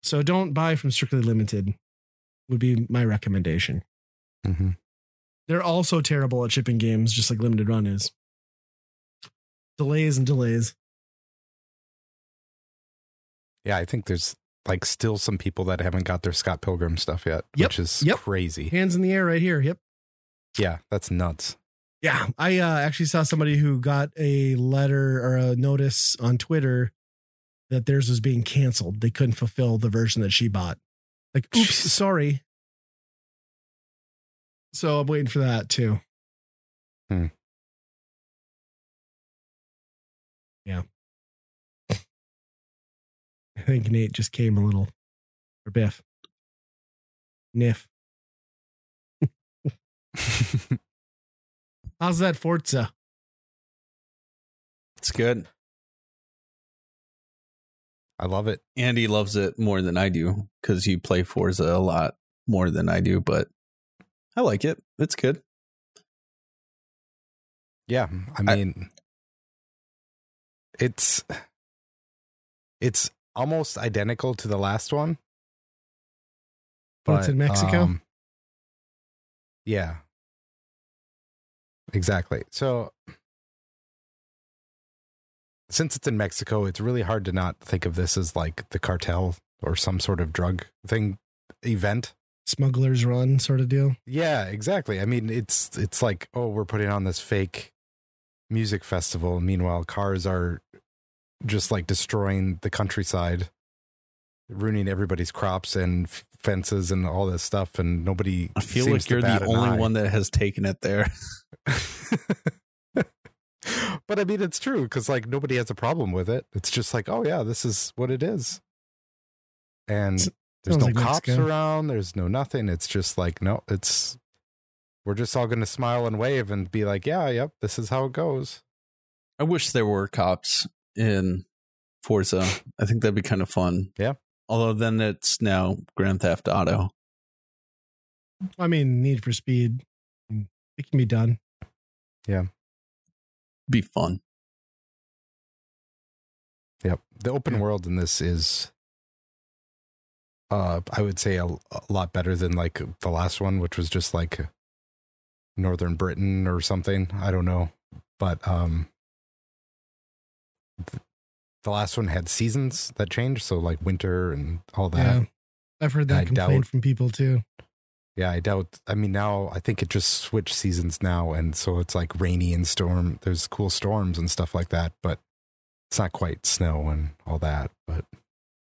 So don't buy from Strictly Limited. Would be my recommendation. Mhm. They're also terrible at shipping games, just like Limited Run is. Delays and delays. Yeah, I think there's like still some people that haven't got their Scott Pilgrim stuff yet, Yep, which is yep. crazy. Hands in the air right here. Yep. Yeah, that's nuts. Yeah. I uh, actually saw somebody who got a letter or a notice on Twitter that theirs was being canceled. They couldn't fulfill the version that she bought. Like, oops, sorry. So I'm waiting for that too. Hmm. Yeah. I think Nate just came a little, or Biff. Niff. How's that Forza? It's good. I love it. Andy loves it more than I do because you play Forza a lot more than I do, but I like it. It's good. Yeah, I mean, it's it's almost identical to the last one. But, it's in Mexico? um, yeah, exactly. So, since it's in Mexico, it's really hard to not think of this as like the cartel or some sort of drug thing event. Smuggler's Run sort of deal. Yeah, exactly. I mean, it's it's like, oh, we're putting on this fake music festival. Meanwhile, cars are just like destroying the countryside, ruining everybody's crops and f- fences and all this stuff, and nobody. I feel like you're the only eye. one that has taken it there. but I mean, it's true because like nobody has a problem with it. It's just like, oh yeah, this is what it is, and there's no like cops Mexico. around. There's no nothing. It's just like, no, it's we're just all going to smile and wave and be like, yeah, yep, this is how it goes. I wish there were cops in Forza. I think that'd be kind of fun. Yeah. Although then it's now Grand Theft Auto. I mean, Need for Speed. It can be done. Yeah. Be fun. Yep. The open Yeah. world in this is uh I would say a, a lot better than like the last one which was just like northern Britain or something. I don't know. But um th- the last one had seasons that changed so like winter and all that. Yeah. I've heard that complaint from people too. Yeah, I doubt. I mean, now I think it just switched seasons now, and so it's like rainy and storm. There's cool storms and stuff like that, but it's not quite snow and all that. But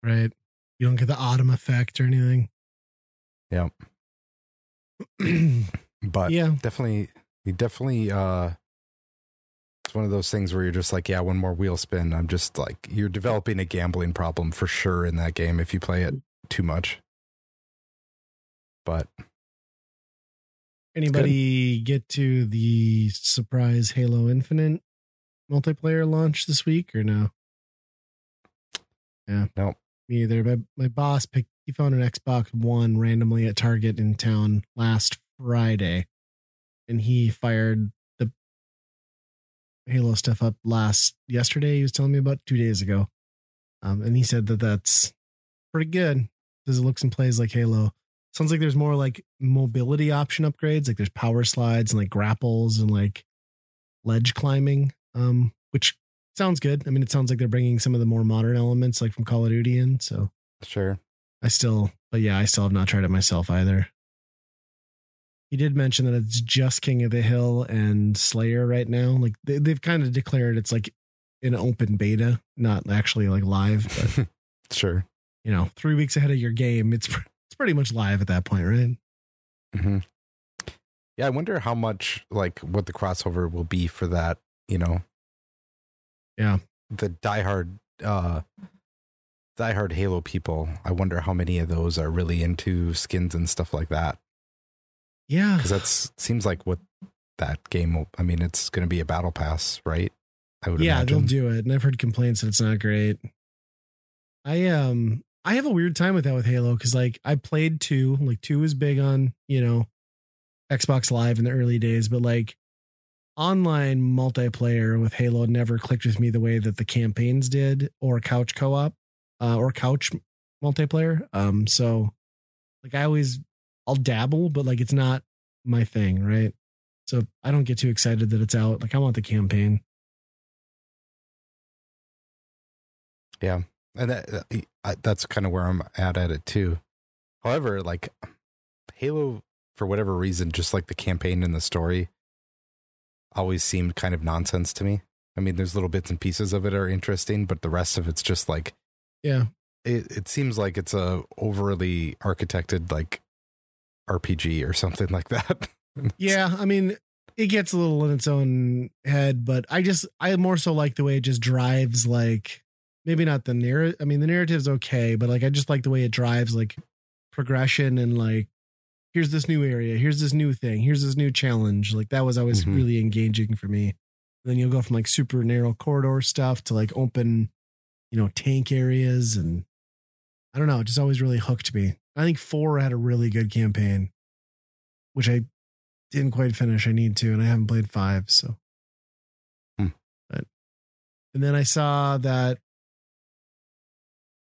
Right. You don't get the autumn effect or anything. Yep. but yeah. definitely, you definitely. uh It's one of those things where you're just like, yeah, one more wheel spin. I'm just like, you're developing a gambling problem for sure in that game if you play it too much. But Anybody get to the surprise Halo Infinite multiplayer launch this week or no? Yeah. Nope. Me either. My my boss picked he found an Xbox One randomly at Target in town last Friday. And he fired Halo stuff up last yesterday. He was telling me about two days ago. Um, and he said that that's pretty good. Says it looks and plays like Halo. Sounds like there's more like mobility option upgrades, like there's power slides and like grapples and like ledge climbing, um, which sounds good. I mean, it sounds like they're bringing some of the more modern elements, like from Call of Duty, in. So sure. I still, but yeah, I still have not tried it myself either. He did mention that it's just King of the Hill and Slayer right now. Like they, they've kind of declared it's like an open beta, not actually like live, but Sure. you know, three weeks ahead of your game, it's it's pretty much live at that point, right? hmm Yeah, I wonder how much like what the crossover will be for that. You know, Yeah. the diehard, uh, diehard Halo people. I wonder how many of those are really into skins and stuff like that. Yeah. Because that seems like what that game. will I mean, it's going to be a battle pass, right? I would yeah, imagine. they'll do it. And I've heard complaints that it's not great. I um I have a weird time with that with Halo because like I played two, like two was big on, you know, Xbox Live in the early days, but like online multiplayer with Halo never clicked with me the way that the campaigns did or couch co-op uh, or couch multiplayer. Um so like I always I'll dabble, but like it's not my thing, right? So I don't get too excited that it's out. Like I want the campaign. Yeah, and that, I, that's kind of where I'm at at it too. However, like Halo, for whatever reason, just like the campaign and the story, always seemed kind of nonsense to me. I mean, there's little bits and pieces of it are interesting, but the rest of it's just like Yeah. it. It seems like it's a overly architected like RPG or something like that. yeah, I mean, it gets a little in its own head, but I just I more so like the way it just drives like maybe not the narrative. I mean, the narrative's okay, but like I just like the way it drives like progression and like here's this new area, here's this new thing, here's this new challenge. Like that was always Mhm. really engaging for me. then you'll go from like super narrow corridor stuff to like open, you know, tank areas and I don't know, it just always really hooked me. I think four had a really good campaign, which I didn't quite finish. I need to, and I haven't played five. So, Hmm. but and then I saw that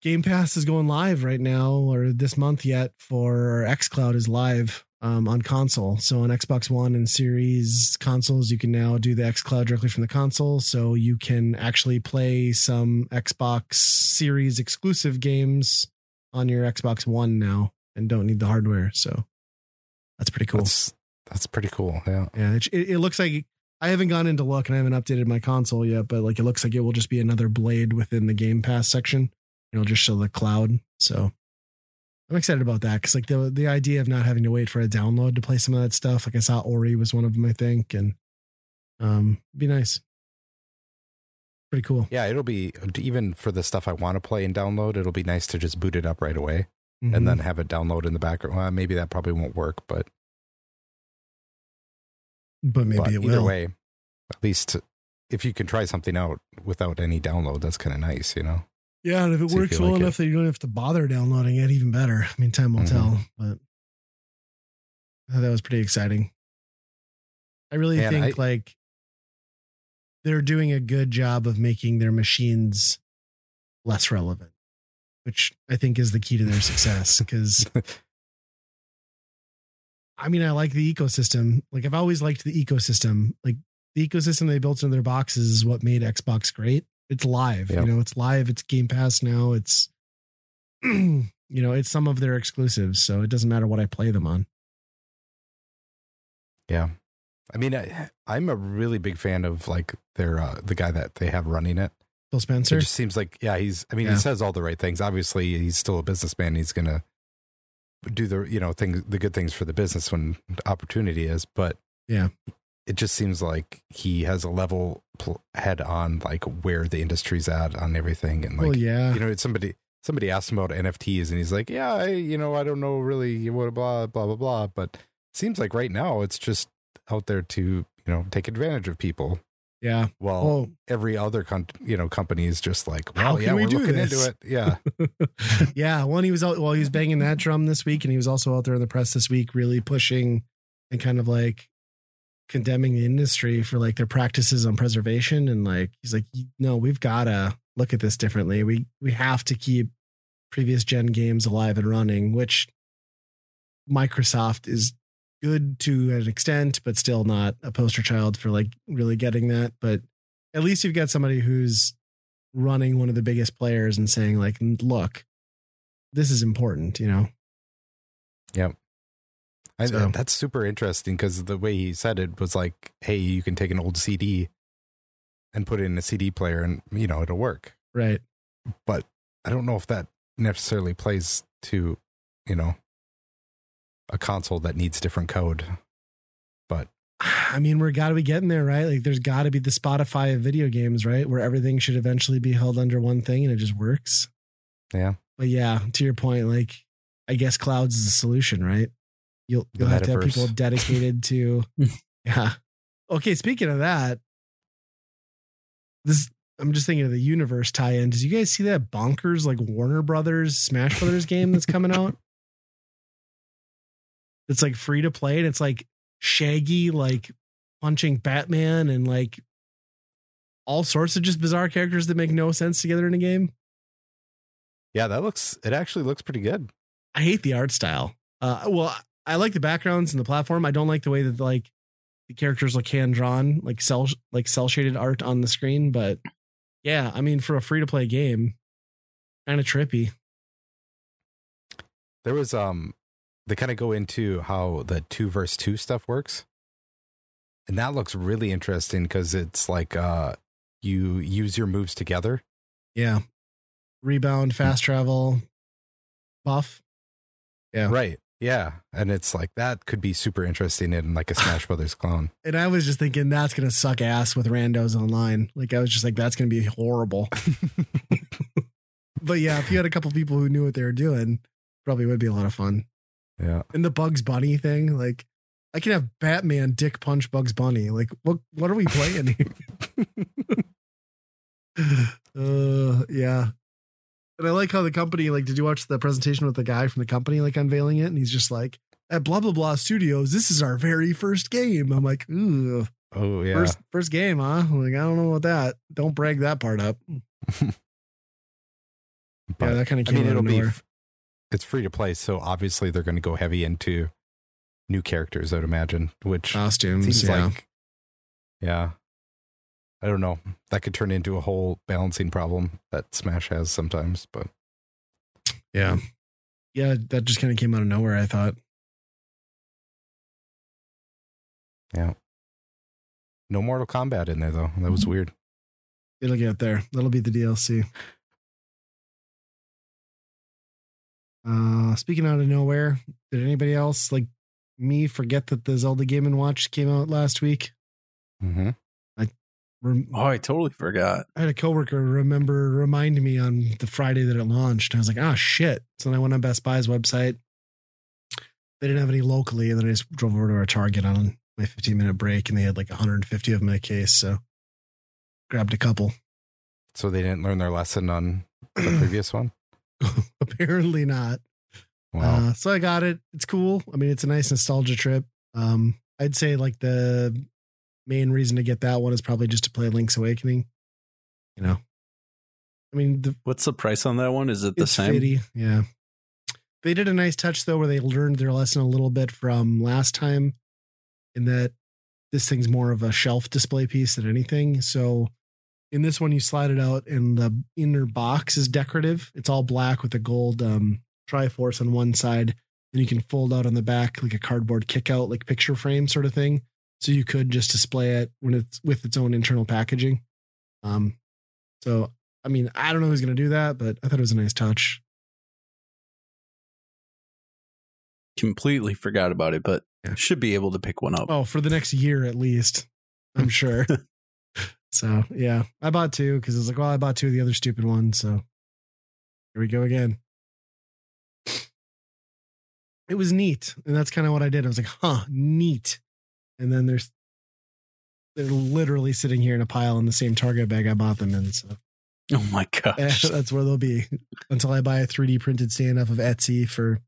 Game Pass is going live right now, or this month yet. For XCloud is live um, on console. So on Xbox One and Series consoles, you can now do the XCloud directly from the console. So you can actually play some Xbox Series exclusive games on your Xbox One now, and don't need the hardware. So that's pretty cool. That's that's pretty cool. Yeah. Yeah, it, it, it looks like I haven't gone into look and I haven't updated my console yet, but like it looks like it will just be another blade within the Game Pass section. It'll just show the cloud. So I'm excited about that because like the the idea of not having to wait for a download to play some of that stuff. Like I saw Ori was one of them, I think, and um, be nice. Pretty cool. Yeah, it'll be even for the stuff I want to play and download. It'll be nice to just boot it up right away Mhm. and then have it download in the background. Well, maybe that probably won't work, but, but maybe but it either will. way, at least if you can try something out without any download, that's kind of nice, you know. Yeah, and if it works well like enough that you don't have to bother downloading it, even better. I mean, time will Mhm. tell, but that was pretty exciting. I really Man, think I- like they're doing a good job of making their machines less relevant, which I think is the key to their success. Because I mean, I like the ecosystem. Like I've always liked the ecosystem. Like the ecosystem they built into their boxes is what made Xbox great. It's live, Yeah. you know, it's live, it's Game Pass now, it's you know, it's some of their exclusives, so it doesn't matter what I play them on. Yeah. I mean, I, I'm a really big fan of like their uh, the guy that they have running it. It Spencer. just seems like yeah, he's. I mean, Yeah. he says all the right things. Obviously, he's still a businessman. He's gonna do the you know things, the good things for the business when opportunity is. But Yeah. it just seems like he has a level pl- head on like where the industry's at on everything, and like well, yeah. you know, it's somebody somebody asked him about NFTs, and he's like, yeah, I you know, I don't know really what blah blah blah blah, but it seems like right now it's just out there to you know take advantage of people. yeah. Well, Oh, every other con- you know company is just like, How well, can yeah, we we're do looking this? into it. Yeah, yeah. One, he was out. Well, he was banging that drum this week, and he was also out there in the press this week, really pushing and kind of like condemning the industry for like their practices on preservation. And like he's like, no, we've got to look at this differently. We we have to keep previous gen games alive and running, which Microsoft is good to an extent, but still not a poster child for like really getting that. But at least you've got somebody who's running one of the biggest players and saying like look this is important you know I, So- uh, that's super interesting because the way he said it was like, hey, you can take an old CD and put it in a CD player, and you know it'll work. right But I don't know if that necessarily plays to you know a console that needs different code. But i mean we're got to be getting there right? Like there's got to be the spotify of video games right? Where everything should eventually be held under one thing and it just works. Yeah, but yeah to your point like i guess clouds is the solution right? You'll you'll have to have people dedicated to yeah. Okay speaking of that this i'm just thinking of the universe tie-in. Did you guys see that bonkers like warner brothers smash brothers game that's coming out it's like free to play and it's like shaggy like punching batman and like all sorts of just bizarre characters that make no sense together in a game yeah, that looks. It actually looks pretty good. I hate the art style. Uh, well, I like the backgrounds and the platform. I don't like the way that like the characters look hand drawn, like cell like cel shaded art on the screen. But yeah, I mean, for a free to play game, kind of trippy. There was um, they kind of go into how the two verse two stuff works, and that looks really interesting because it's like uh, you use your moves together. Yeah, rebound, fast travel, buff. Yeah. Right. Yeah, and it's like that could be super interesting in like a Smash Brothers clone. And I was just thinking that's gonna suck ass with randos online. Like I was just like, that's gonna be horrible. but yeah, if you had a couple people who knew what they were doing, probably would be a lot of fun. Yeah, And the Bugs Bunny thing, like I can have Batman dick punch Bugs Bunny. Like what what are we playing here? uh yeah. And I like how the company, like, did you watch the presentation with the guy from the company like unveiling it? And he's just like, at blah blah blah studios, this is our very first game. I'm like, ooh, oh yeah, first first game, huh? Like, I don't know about that. Don't brag that part up. but yeah, that kind of I came mean out it'll of be it's free to play, so obviously they're going to go heavy into new characters. I'd imagine, which costumes. seems yeah. like yeah. I don't know. That could turn into a whole balancing problem that Smash has sometimes, but yeah. Hmm. Yeah, that just kind of came out of nowhere, I thought. Yeah. No Mortal Kombat in there though. That was mm-hmm. weird. It'll get there. That'll be the DLC. Uh speaking out of nowhere, did anybody else like me forget that the Zelda Game and Watch came out last week? Mm-hmm. Rem- Oh, I totally forgot. I had a coworker remember remind me on the Friday that it launched. I was like, ah shit. So then I went on Best Buy's website. They didn't have any locally, and then I just drove over to our Target on my 15 minute break, and they had like 150 of them in a case. So grabbed a couple. So they didn't learn their lesson on the previous one. Apparently not. Wow. Uh, so I got it. It's cool. I mean, it's a nice nostalgia trip. Um, I'd say like the main reason to get that one is probably just to play Link's Awakening. You know, I mean, the, What's the price on that one? Is it the same? fitty. Yeah. They did a nice touch though, where they learned their lesson a little bit from last time, in that this thing's more of a shelf display piece than anything. So in this one, you slide it out, and the inner box is decorative. It's all black with a gold um, Triforce on one side, and you can fold out on the back like a cardboard kick out, like picture frame sort of thing. So you could just display it when it's with its own internal packaging. Um, so I mean, I don't know who's going to do that, but I thought it was a nice touch. Completely forgot about it, but Yeah. should be able to pick one up. Oh, for the next year at least, I'm sure. So yeah, I bought two because it's like, well, I bought two of the other stupid ones. So here we go again. It was neat, and that's kind of what I did. I was like, huh, neat. And then there's they're literally sitting here in a pile in the same Target bag I bought them in. So Oh my gosh. that's where they'll be until I buy a 3D printed stand off of Etsy for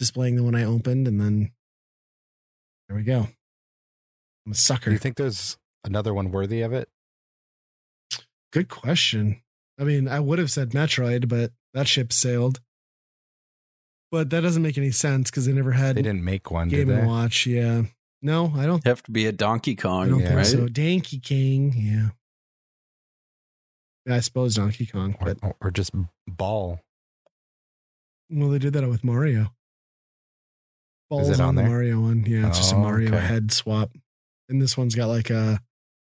displaying the one I opened, and then there we go. I'm a sucker. Do you think there's another one worthy of it? Good question. I mean, I would have said Metroid, but that ship sailed. But that doesn't make any sense because they never had They didn't make one, did Game they? and Watch. Yeah, no, I don't. Have to be a Donkey I Kong, don't yeah, think right? so. Donkey King. Yeah. Yeah, I suppose Donkey Kong, Or, but or just Ball. well, they did that with Mario. Balls it on, on the there? Mario one. Yeah, it's just a Oh, Mario okay. head swap. And this one's got like a, a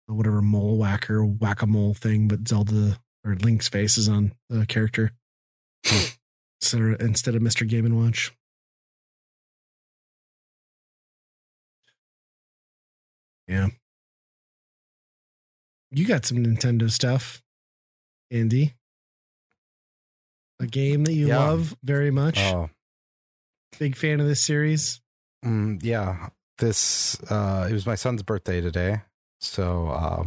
whatever mole whacker, whack a mole thing, but Zelda or Link's face is on the character instead of, instead of Mr. Game and Watch. Yeah. You got some Nintendo stuff, Andy. A game that you Yeah. love very much. Oh, Big fan of this series. mm, yeah. This uh, it was my son's birthday today, so uh,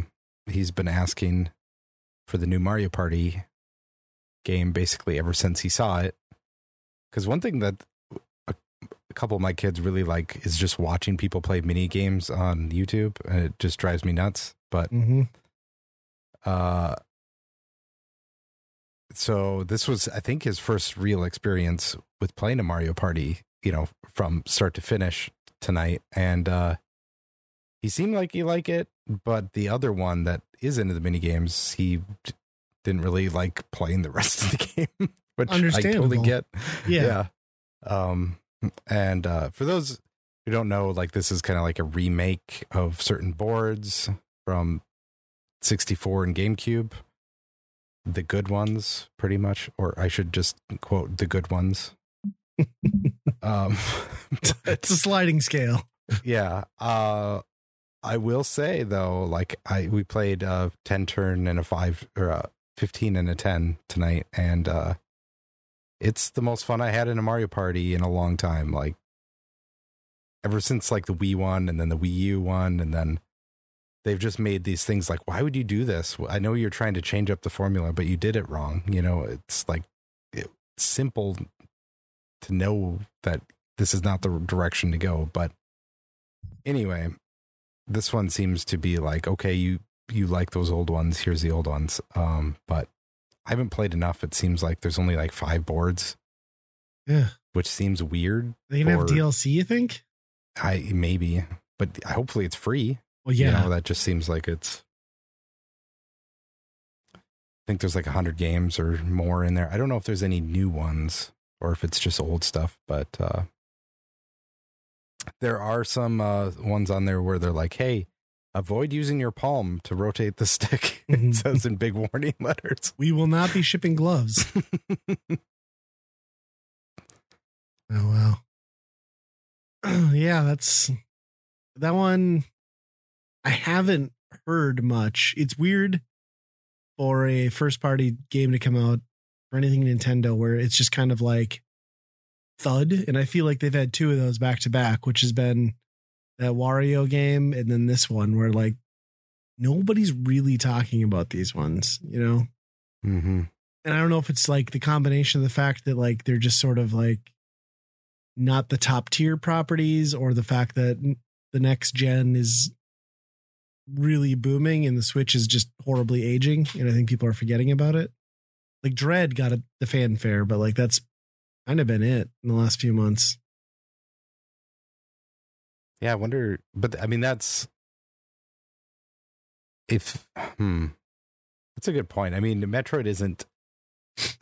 he's been asking for the new Mario Party game basically ever since he saw it. Because one thing that a, a couple of my kids really like is just watching people play mini games on YouTube, and it just drives me nuts. But Mm-hmm. Uh, so this was, I think, his first real experience with playing a Mario Party. You know, from start to finish tonight, and uh, he seemed like he liked it. But the other one that is into the mini games, he d- didn't really like playing the rest of the game, which I totally get. Yeah. Um, and uh, for those who don't know, like this is kind of like a remake of certain boards from 64 and GameCube. The good ones, pretty much, or I should just quote the good ones. Um, It's a sliding scale. yeah. Uh, I will say though, like I we played a ten turn and a five or a fifteen and a ten tonight, and uh, it's the most fun I had in a Mario Party in a long time. Like ever since like the Wii one, and then the Wii U one, and then they've just made these things like, why would you do this? I know you're trying to change up the formula, but you did it wrong. You know, it's like it's simple to know that this is not the direction to go, but anyway this one seems to be like okay you you like those old ones here's the old ones um but i haven't played enough it seems like there's only like five boards Yeah. which seems weird They can have DLC, you think? i maybe but hopefully it's free Well, yeah. you know that just seems like it's i think there's like 100 games or more in there i don't know if there's any new ones or if it's just old stuff but uh there are some uh ones on there where they're like hey avoid using your palm to rotate the stick it says in big warning letters we will not be shipping gloves. Oh wow. yeah, that's that one I haven't heard much. It's weird for a first party game to come out for anything Nintendo where it's just kind of like thud and I feel like they've had two of those back to back which has been that Wario game and then this one where like nobody's really talking about these ones, you know? mm-hmm. and I don't know if it's like the combination of the fact that like they're just sort of like not the top tier properties or the fact that the next gen is really booming and the Switch is just horribly aging and I think people are forgetting about it. Like Dread got a, the fanfare, but like that's kind of been it in the last few months. yeah i wonder but i mean that's if hmm that's a good point. I mean metroid isn't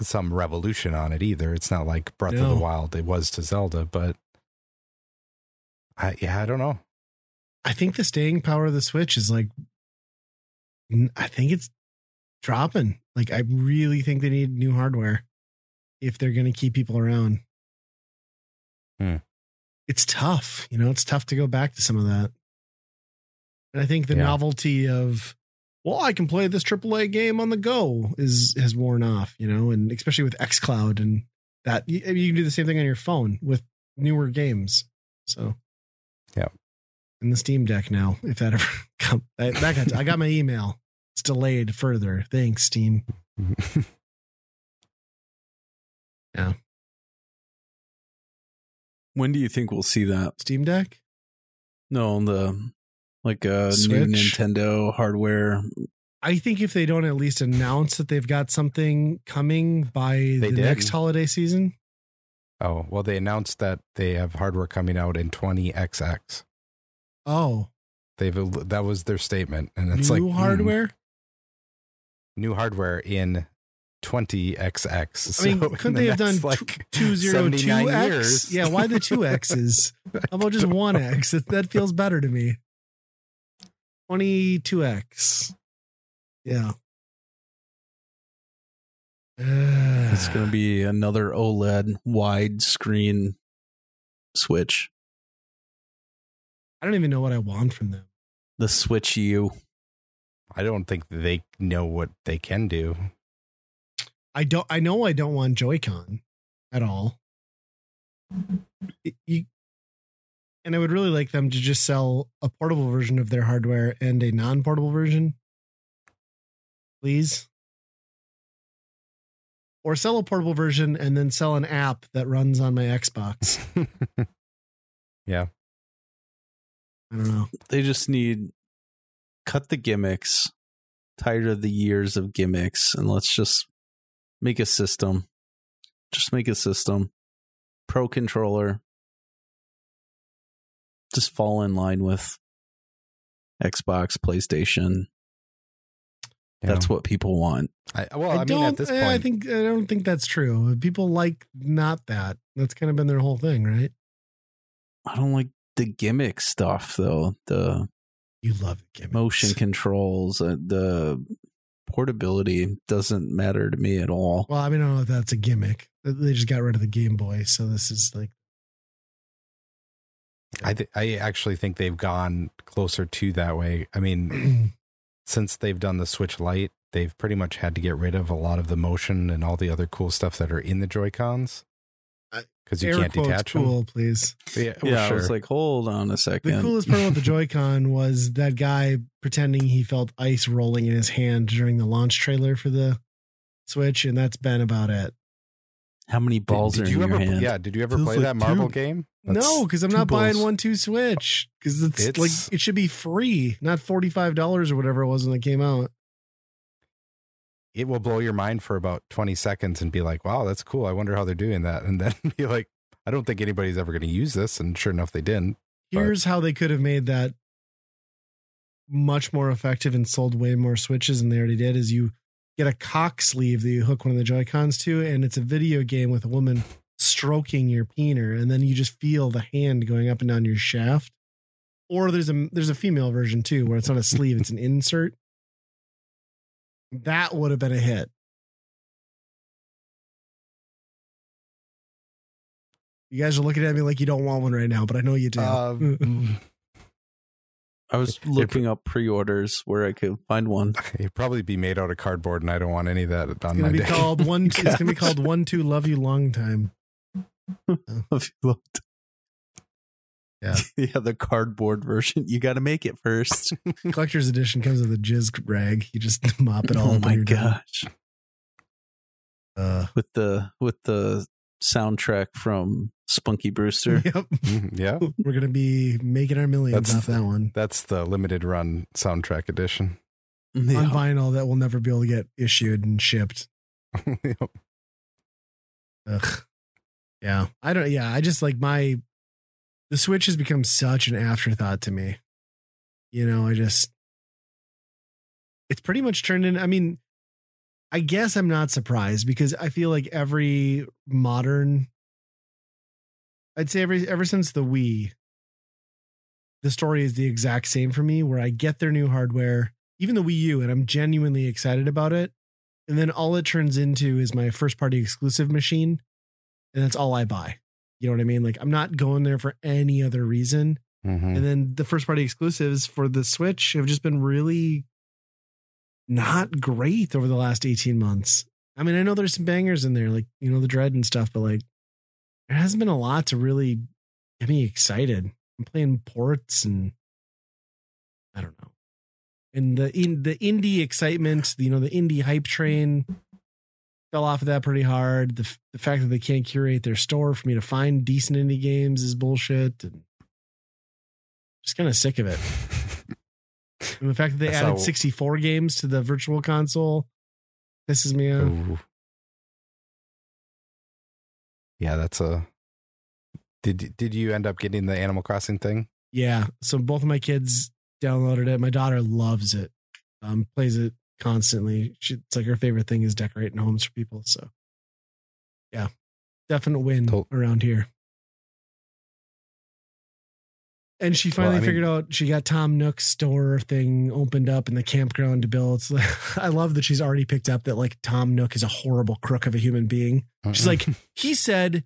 some revolution on it either. It's not like breath of the wild it was to zelda but i yeah i don't know. I think the staying power of the Switch is like, I think it's dropping. Like, I really think they need new hardware if they're going to keep people around. Hmm. It's tough, you know, it's tough to go back to some of that. And I think the Yeah. novelty of, well, I can play this AAA game on the go is has worn off, you know, and especially with xCloud and that you, you can do the same thing on your phone with newer games. So, Yeah. And the Steam Deck now, if that ever come, that, that got, I got my email. It's delayed further. Thanks, Steam. When do you think we'll see that? Steam Deck. No, on the like a new Nintendo hardware. I think if they don't at least announce that they've got something coming by They the did. next holiday season, oh well they announced that they have hardware coming out in 20xx oh, they've that was their statement and it's new like hmm, hardware. new hardware in 20xx I mean, So couldn't the they have done next, like 202X? Yeah, why the two X's? How about just one X? That, that feels better to me. Twenty two X. Yeah. It's going to be another OLED wide screen Switch. I don't even know what I want from them. The Switch U. I don't think they know what they can do. I don't. I know I don't want Joy-Con at all. It- you, and I would really like them to just sell a portable version of their hardware and a non-portable version, please. Or sell a portable version and then sell an app that runs on my Xbox. yeah. I don't know. They just need cut the gimmicks. Tired of the years of gimmicks, and let's just make a system. Just make a system. Pro controller. Just fall in line with Xbox, PlayStation. Yeah. That's what people want. I, well, I, I, mean, don't. at this point, I I think I don't think that's true. People like not that. That's kind of been their whole thing, right? I don't like the gimmick stuff though. The You love gimmicks. motion controls, uh, the portability doesn't matter to me at all. Well, I mean, I don't know if that's a gimmick. They just got rid of the Game Boy, so this is like I th- I actually think they've gone closer to that way. I mean, since they've done the Switch Lite, they've pretty much had to get rid of a lot of the motion and all the other cool stuff that are in the Joy Cons because you Air can't quotes detach cool, please. them. Yeah, well, yeah, I was like, hold on a second. The coolest part about the Joy-Con was that guy pretending he felt ice rolling in his hand during the launch trailer for the Switch, and that's been about it. How many balls did, are did you in ever? your hand? Yeah, did you ever Feels play like that marble two. game? no, because I'm two not buying one two Switch because it's, It's- like it should be free, not forty five dollars or whatever it was when it came out. It will blow your mind for about 20 seconds and be like, wow, that's cool. I wonder how they're doing that. And then be like, I don't think anybody's ever going to use this. And sure enough, they didn't. But- Here's how they could have made that much more effective and sold way more switches than they already did is you get a cock sleeve that you hook one of the joy cons to and it's a video game with a woman stroking your peener and then you just feel the hand going up and down your shaft or there's a there's a female version too where it's not a sleeve it's an insert that would have been a hit you guys are looking at me like you don't want one right now but i know you do Um, I was looking up pre-orders where I could find one. It'd probably be made out of cardboard, and I don't want any of that on It's my gonna be day. called one. It's gonna be called one two love you long time. If you looked. Yeah. yeah, the cardboard version. You got to make it first. Collector's edition comes with a jizz rag. You just mop it all. oh up my you're gosh! Uh, With the with the soundtrack from Spunky Brewster. yep. Mhm, yeah, We're gonna be making our millions That's- off that one that's the limited run soundtrack edition. on vinyl that will never be able to get issued and shipped. Yep. Ugh. Yeah, I don't. Yeah, I just like my. The Switch has become such an afterthought to me. You know, I just. It's pretty much turned in. I mean, I guess I'm not surprised because I feel like every modern. I'd say every ever since the Wii. The story is the exact same for me, where I get their new hardware, even the Wii U, and I'm genuinely excited about it. And then all it turns into is my first party exclusive machine. And that's all I buy. You know what I mean? Like I'm not going there for any other reason. Mhm. And then the first party exclusives for the Switch have just been really not great over the last 18 months. I mean, I know there's some bangers in there, like, you know, the Dread and stuff, but like there hasn't been a lot to really get me excited. I'm playing ports and I don't know. And the in the indie excitement, you know, the indie hype train fell off of that pretty hard. The f- the fact that they can't curate their store for me to find decent indie games is bullshit. And just kind of sick of it. And the fact that they That's added how- 64 games to the virtual console pisses me off. Ooh. Yeah, that's a. Did did you end up getting the Animal Crossing thing? Yeah. So both of my kids downloaded it. My daughter loves it. Um, plays it constantly. She, it's like her favorite thing is decorating homes for people. So yeah. Definite win around here. And she finally Well, I mean- figured out she got Tom Nook's store thing opened up in the campground to build. It's like, I love that she's already picked up that like Tom Nook is a horrible crook of a human being. She's Mm-mm. like, uh-uh. he said,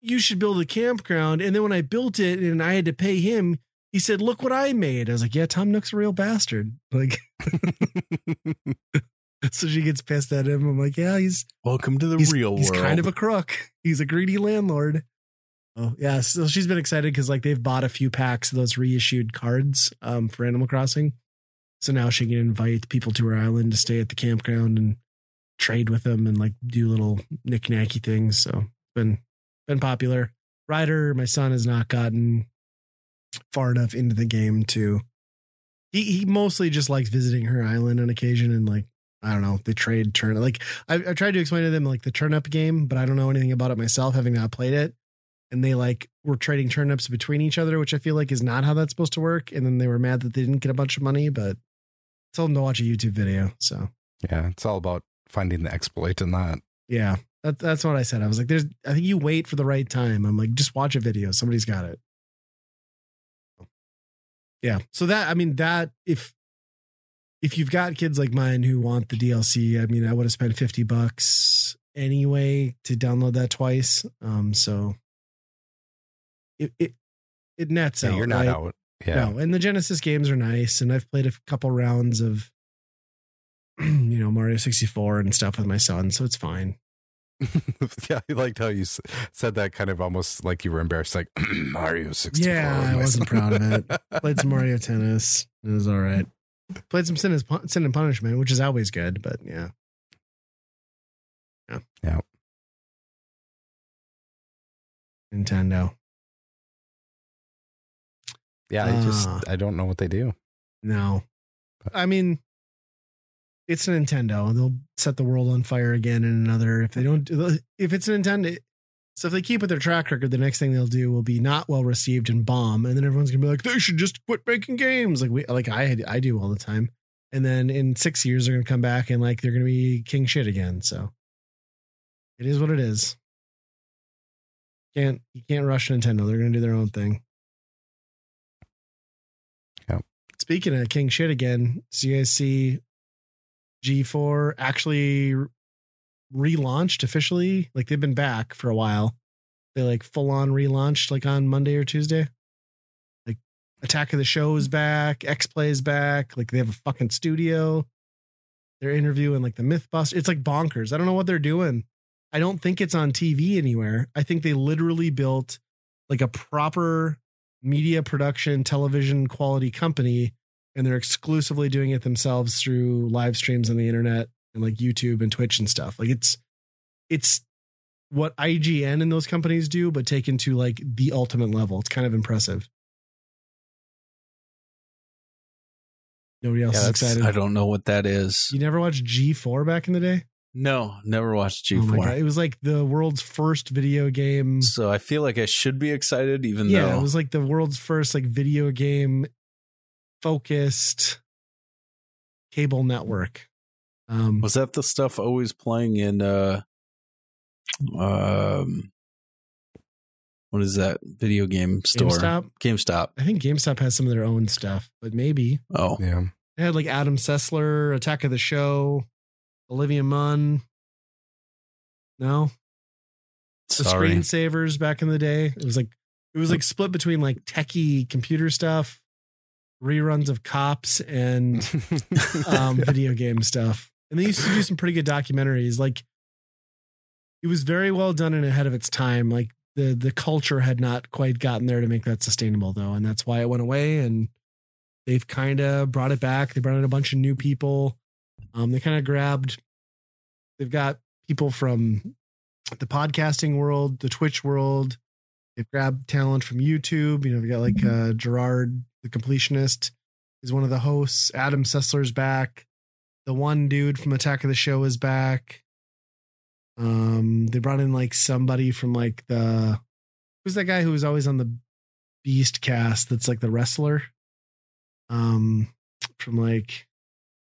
you should build a campground. And then when I built it and I had to pay him, he said, look what I made. I was like, yeah, Tom Nook's a real bastard. Like, so she gets pissed at him. I'm like, yeah, he's, Welcome to the he's, real he's world. He's kind of a crook. He's a greedy landlord. Oh yeah. So she's been excited because like they've bought a few packs of those reissued cards um, for Animal Crossing. So now she can invite people to her island to stay at the campground and trade with them and like do little knick-knacky things. So been been popular. Ryder, my son, has not gotten far enough into the game to. He he mostly just likes visiting her island on occasion and like I don't know the trade turn. Like I, I tried to explain to them like the turnip game, but I don't know anything about it myself, having not played it. And they like were trading turnips between each other, which I feel like is not how that's supposed to work. And then they were mad that they didn't get a bunch of money, but I told them to watch a YouTube video. So yeah, it's all about finding the exploit in that. yeah, that, that's what I said. I was like, "There's, I think you wait for the right time." I'm like, just watch a video. Somebody's got it. Yeah. So that I mean that if if you've got kids like mine who want the DLC, I mean, I would have spent fifty bucks anyway to download that twice. Um, so it, it it nets Yeah, out. you're not right? out. Yeah. No, and the Genesis games are nice, and I've played a couple rounds of, you know, Mario 64 and stuff with my son, so it's fine. yeah, I liked how you said that kind of almost like you were embarrassed, like Mario 64. Yeah, I wasn't son." proud of it. Played some Mario Tennis. It was all right. Played some Sin, is, Sin and Punishment, which is always good, but yeah. Yeah. Yeah. Nintendo. yeah, I just Ah. I don't know what they do. No. I mean, it's Nintendo. They'll set the world on fire again in another. If they don't, if it's Nintendo, so if they keep with their track record, the next thing they'll do will be not well received and bomb, and then everyone's gonna be like, they should just quit making games, like we, like I, I do all the time. And then in six years, they're gonna come back and like they're gonna be king shit again. So it is what it is. Can't you can't rush Nintendo? They're gonna do their own thing. Speaking of king shit again, so you guys see G4 actually relaunched officially. Like they've been back for a while. They like full on relaunched like on Monday or Tuesday. Like Attack of the Show is back, X Play is back. Like they have a fucking studio. They're interviewing like the Mythbusters. It's like bonkers. I don't know what they're doing. I don't think it's on TV anywhere. I think they literally built like a proper media production, television quality company, and they're exclusively doing it themselves through live streams on the internet and like YouTube and Twitch and stuff. Like it's it's what IGN and those companies do, but taken to like the ultimate level. It's kind of impressive. Nobody else Yeah, is excited. I don't know what that is. You never watched G4 back in the day? No, never watched Oh my God. G4. It was like the world's first video game. so I feel like I should be excited, even Yeah, though Yeah, it was like the world's first like video game focused cable network. Um, was that the stuff always playing in uh um what is that video game store? GameStop. GameStop. I think GameStop has some of their own stuff, but maybe Oh, Yeah. they had like Adam Sessler, Attack of the Show, Olivia Munn. No, the sorry. screensavers back in the day. It was like it was like split between like techie computer stuff, reruns of cops, and um, video game stuff. And they used to do some pretty good documentaries. Like it was very well done and ahead of its time. Like the the culture had not quite gotten there to make that sustainable though, and that's why it went away. And they've kind of brought it back. They brought in a bunch of new people. Um, they kind of grabbed. They've got people from the podcasting world, the Twitch world. They've grabbed talent from YouTube. You know, we got like uh, Jirard, the completionist, is one of the hosts. Adam Sessler's back. The one dude from Attack of the Show is back. Um, they brought in like somebody from like the who's that guy who was always on the Beast cast that's like the wrestler. Um, from like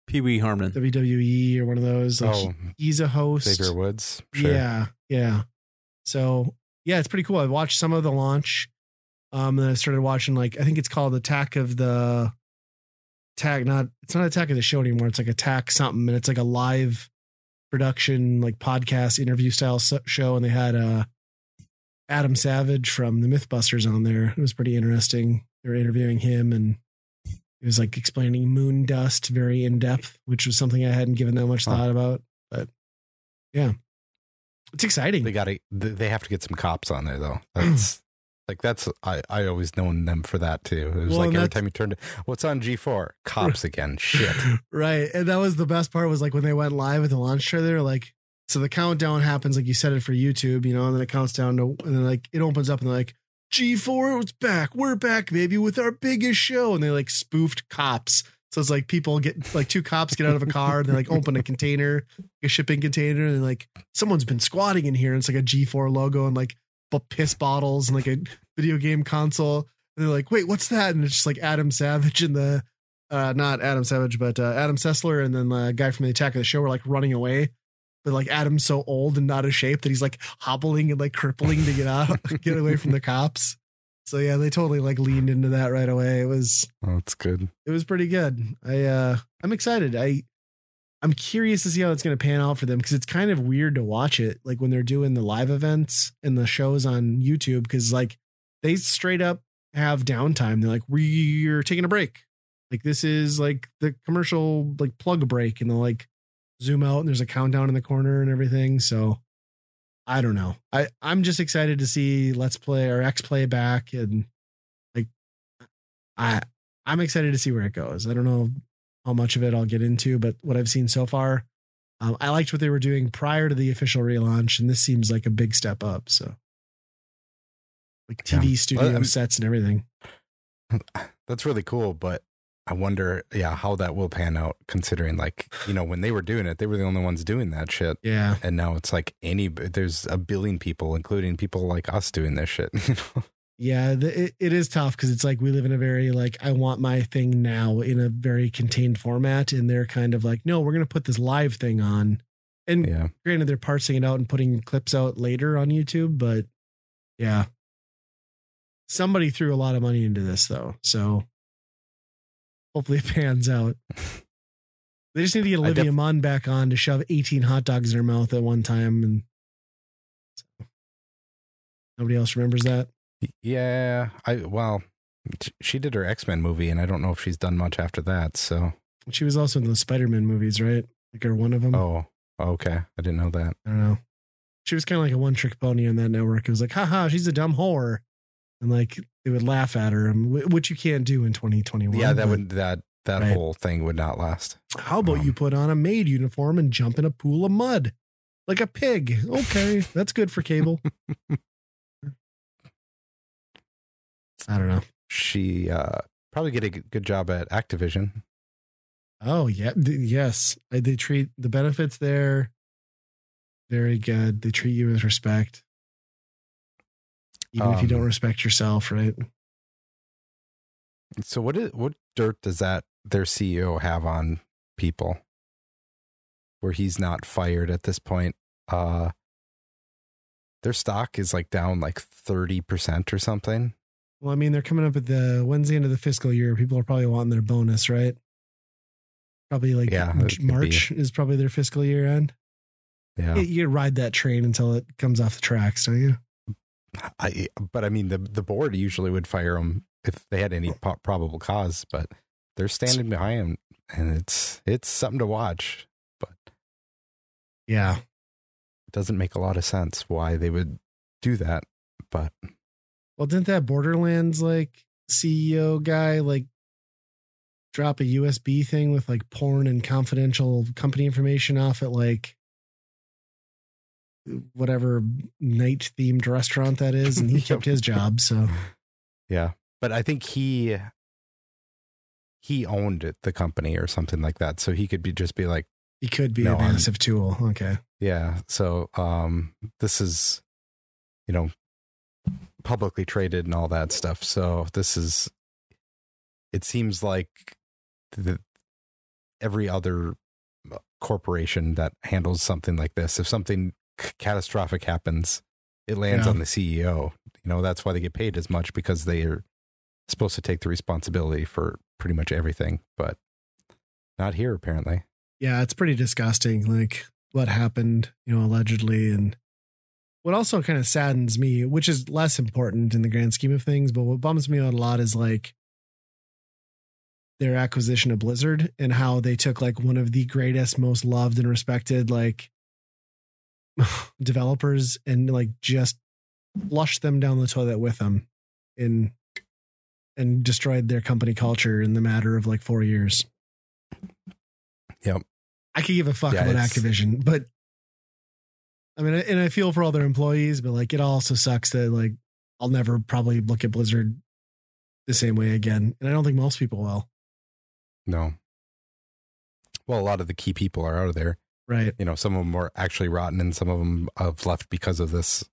Pee Wee Harmon. WWE or one of those. Like oh, he- he's a host. Xavier Woods. Sure. Yeah, yeah. So yeah, it's pretty cool. I watched some of the launch. Um, then I started watching like I think it's called Attack of the Attack. Not it's not Attack of the Show anymore. It's like Attack something, and it's like a live production, like podcast interview style show. And they had uh Adam Savage from the MythBusters on there. It was pretty interesting. They were interviewing him and. It was like explaining moon dust very in depth, which was something I hadn't given that much Huh. thought about. But yeah, it's exciting. They got to. They have to get some cops on there though. That's like that's. I I always known them for that too. It was Well, like every time you turned, it, what's on G four? Cops again. Shit. right. And that was the best part was like when they went live at the launch trailer, they were like, so the countdown happens like you said it for YouTube, you know, and then it counts down to, and then like it opens up and they're like, G4 it's back. We're back, baby, with our biggest show. And they like spoofed cops. So it's like people get like two cops get out of a car and they like open a container, a shipping container, and like someone's been squatting in here. And it's like a G4 logo and like bu- piss bottles and like a video game console. And they're like, wait, what's that? And it's just like Adam Savage and the uh not Adam Savage, but uh, Adam Sessler and then the guy from the Attack of the Show were like running away. But like Adam's so old and out of shape that he's like hobbling and like crippling to get out, get away from the cops. So yeah, they totally like leaned into that right away. It was Oh, that's good. it was pretty good. I uh I'm excited. I I'm curious to see how it's going to pan out for them because it's kind of weird to watch it like when they're doing the live events and the shows on YouTube because like they straight up have downtime. They're like, we're taking a break. Like this is like the commercial like plug break, and they'll like zoom out and there's a countdown in the corner and everything. So I don't know. I I'm just excited to see Let's Play or X Play back, and like I I'm excited to see where it goes. I don't know how much of it I'll get into, but what I've seen so far, um, I liked what they were doing prior to the official relaunch, and this seems like a big step up. So, like TV Yeah. studio Well, I'm- sets and everything. That's really cool, but I wonder, yeah, how that will pan out. Considering, like, you know, when they were doing it, they were the only ones doing that shit, Yeah, and now it's like any there's a billion people, including people like us, doing this shit. You know? Yeah. The, it, it is tough because it's like we live in a very like I want my thing now in a very contained format, and they're kind of like, no, we're gonna put this live thing on. And Yeah, granted, they're parsing it out and putting clips out later on YouTube, but yeah, somebody threw a lot of money into this though, so hopefully it pans out. They just need to get Olivia def- Munn back on to shove 18 hot dogs in her mouth at one time, and nobody else remembers that. Yeah. I well, she did her X Men movie, and I don't know if she's done much after that. So, She was also in the Spider-Man movies, right? Like, or one of them. oh, okay, I didn't know that. I don't know. She was kind of like a one-trick pony on that network. It was like, haha, she's a dumb whore, and like they would laugh at her, and which you can't do in 2021. Yeah, that but- would that that Right. whole thing would not last. How about Um, you put on a maid uniform and jump in a pool of mud like a pig? Okay, that's good for cable. I don't know. She uh probably get a good job at Activision. Oh yeah, yes. I- They treat the benefits there very good. They treat you with respect, even if you Um, don't respect yourself, right? So what is what dirt does that their CEO have on people where he's not fired at this point? Uh their stock is like down like 30% or something. Well, I mean, they're coming up at the Wednesday end of the fiscal year. People are probably wanting their bonus, right? Probably like Yeah, J- it could March is probably their fiscal year end. Yeah. You, you ride that train until it comes off the tracks, don't you? I but I mean the the board usually would fire them if they had any po- probable cause, but they're standing behind him and it's it's something to watch, but Yeah. it doesn't make a lot of sense why they would do that. But Well, didn't that Borderlands like CEO guy like drop a USB thing with like porn and confidential company information off at like whatever night themed restaurant that is, and he kept his job. So Yeah, but I think he he owned it, the company or something like that, so he could be just be like, he could be No, a I'm- massive tool. Okay. yeah. So um, this is you know publicly traded and all that stuff. So this is it seems like the every other uh, corporation that handles something like this, if something c- catastrophic happens, it lands Yeah. on the CEO. You know, that's why they get paid as much because they are supposed to take the responsibility for pretty much everything, but not here apparently. Yeah, it's pretty disgusting. Like what happened, you know, allegedly, and what also kind of saddens me, which is less important in the grand scheme of things, but what bums me out a lot is like their acquisition of Blizzard and how they took like one of the greatest, most loved and respected like developers and like just flushed them down the toilet with them in and destroyed their company culture in the matter of like four years. Yep. I could give a fuck Yeah, about Activision, but I mean, and I feel for all their employees, but like it also sucks that like I'll never probably look at Blizzard the same way again, and I don't think most people will. No. Well, a lot of the key people are out of there. Right? you know some of them were actually rotten and some of them have left because of this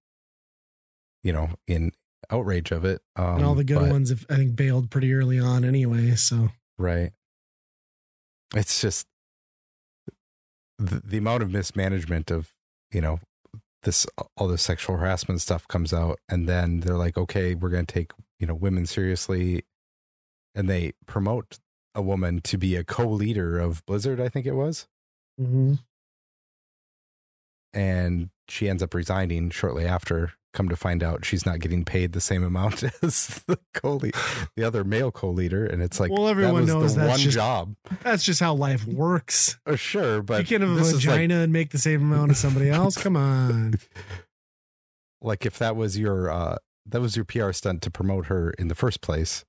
you know in outrage of it um, and all the good but- ones, have, I think, bailed pretty early on anyway. So right it's just the, the amount of mismanagement of you know this all this sexual harassment stuff comes out and then they're like okay we're going to take you know women seriously and they promote a woman to be a co-leader of blizzard i think it was mm-hmm. And she ends up resigning shortly after. Come to find out, she's not getting paid the same amount as the co the other male co-leader, and it's like, Well, everyone that was knows that's one just- job. That's just how life works. Oh, sure, but you can't have a is like- vagina and make the same amount as somebody else. Come on. like if that was your uh that was your PR stunt to promote her in the first place,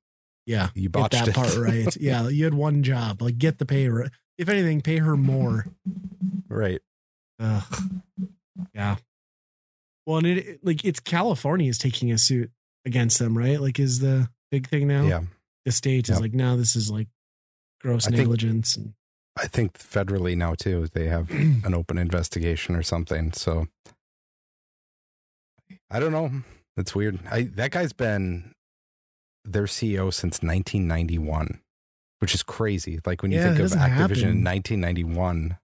Yeah. you botched that it. part right. Yeah. You had one job. Like get the pay. If anything, pay her more. right. Ugh. Yeah. Well, and it like it's California is taking a suit against them, right? Like is the big thing now. Yeah. The state is Yep. like, no, this is like gross I think- negligence. and I think federally now too, they have an open investigation or something. So I don't know. It's weird. I that guy's been their CEO since 1991, which is crazy. Like when you Yeah, think of Activision in 1991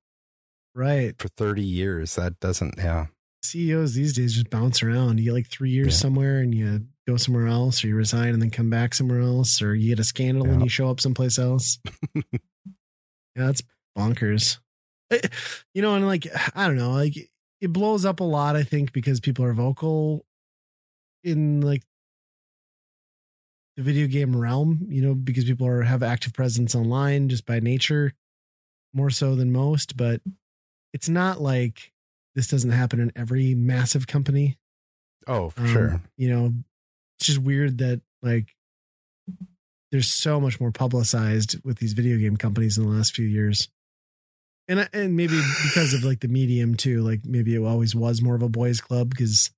right. for 30 years, that doesn't. Yeah, CEOs these days just bounce around. You get like three years Yeah. somewhere and you go somewhere else, or you resign and then come back somewhere else, or you get a scandal and you show up someplace else. yeah, that's bonkers. Eh, You know, and like I don't know, like it blows up a lot. I think because people are vocal in like the video game realm. You know, because people are have active presence online just by nature, more so than most. But it's not like this doesn't happen in every massive company. oh for Um, sure. You know, it's just weird that like there's so much more publicized with these video game companies in the last few years. And and maybe because of like the medium too, like maybe it always was more of a boys club because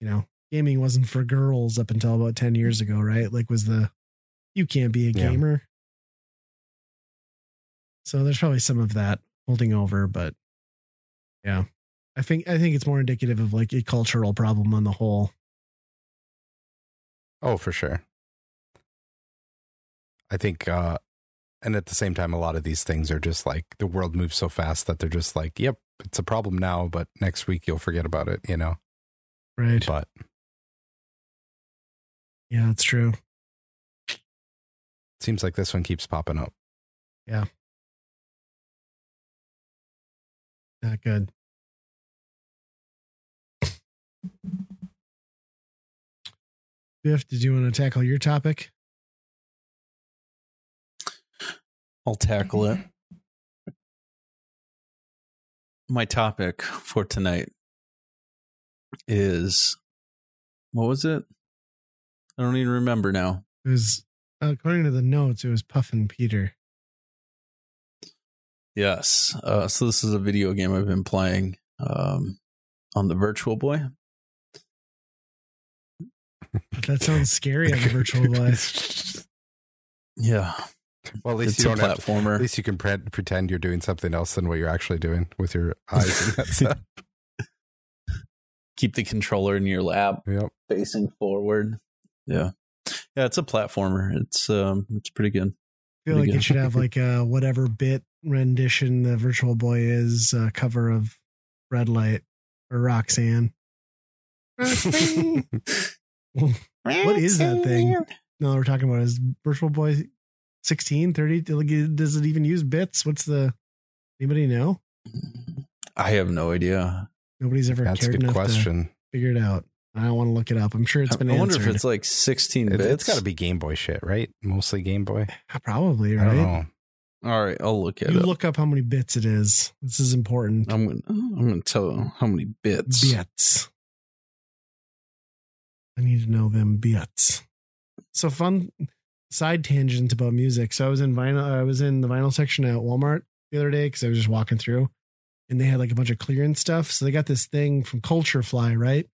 you know, gaming wasn't for girls up until about 10 years ago, right? Like was the you can't be a Yeah. gamer. So there's probably some of that holding over, but yeah. I think I think it's more indicative of like a cultural problem on the whole. Oh, for sure. I think, uh, and at the same time, a lot of these things are just like the world moves so fast that they're just like, yep, it's a problem now, but next week you'll forget about it, you know? Right. But Yeah, that's true. seems like this one keeps popping up. Yeah. Not good. Biff, did you want to tackle your topic? I'll tackle it. My topic for tonight is what was it? I don't even remember now. It was according to the notes, it was Puffin Peter. Yes. Uh, so this is a video game I've been playing um, on the Virtual Boy. That sounds scary on the virtual boy. Yeah, well, at least it's you don't have to, platformer. at least you can pre- pretend you're doing something else than what you're actually doing with your eyes. And that's it. Keep the controller in your lap Yep. facing forward. Yeah, yeah. It's a platformer. It's um, it's pretty good. I feel Pretty like good. it should have like a whatever bit rendition the virtual boy is uh, cover of Red Light or Roxanne. Roxanne. What is that thing? No, we're talking about is Virtual Boy 16, 30? Does it even use bits? What's the anybody know? I have no idea. Nobody's ever That's a good enough to question. figure it out. I don't want to look it up. I'm sure it's been I wonder answered. if it's like 16 It, bits. it's got to be Game Boy shit, right? Mostly Game Boy. Probably, I don't right? know. All right, I'll look at You it. look up how many bits it is. This is important. I'm gonna I'm gonna tell how many bits. Bits. I need to know them bits. So fun side tangent about music. So I was in vinyl. I was in the vinyl section at Walmart the other day because I was just walking through, and they had like a bunch of clearance stuff. So they got this thing from CultureFly, right?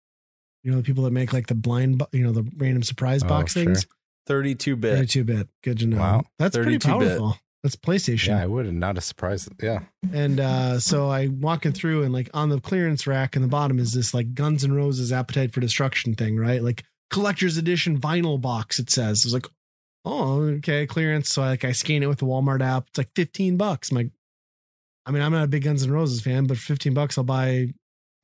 You know the people that make like the blind, bo- you know, the random surprise Oh, box sure. things. 32 bit. Thirty-two bit. Good to know. Wow. That's pretty 32 bit. That's PlayStation. Yeah, I would. and Not a surprise. Yeah. And uh, so I walking through, and like on the clearance rack in the bottom is this like Guns N' Roses Appetite for Destruction thing, right? Like collector's edition vinyl box. It says it's like, oh, okay, clearance. So like I scan it with the Walmart app. It's like fifteen bucks. I'm like, I mean, I'm not a big Guns N' Roses fan, but for fifteen bucks, I'll buy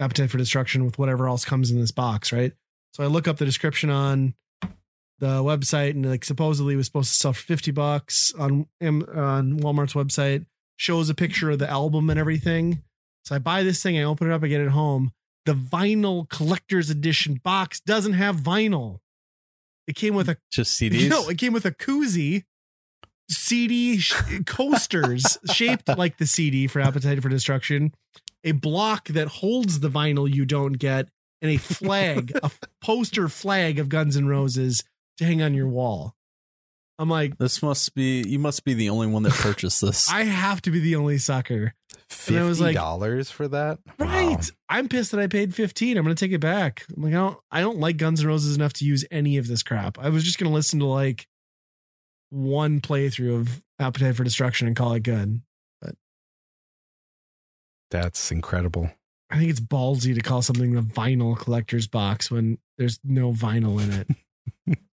Appetite for Destruction with whatever else comes in this box, right? So I look up the description on the website, and like supposedly was supposed to sell for fifty bucks on on Walmart's website shows a picture of the album and everything. So I buy this thing, I open it up, I get it home. The vinyl collector's edition box doesn't have vinyl. It came with a Just CDs. no, it came with a koozie, CD coasters shaped like the CD for Appetite for Destruction, a block that holds the vinyl you don't get, and a flag, a poster flag of Guns N' Roses to hang on your wall. I'm like, This must be you must be the only one that purchased this. I have to be the only sucker. And I was Fifty like- dollars for that? Right. Wow. I'm pissed that I paid 15. I'm gonna take it back. I'm like, I don't I don't like Guns N' Roses enough to use any of this crap. I was just gonna listen to like one playthrough of Appetite for Destruction and call it good. But That's incredible. I think it's ballsy to call something the vinyl collector's box when there's no vinyl in it.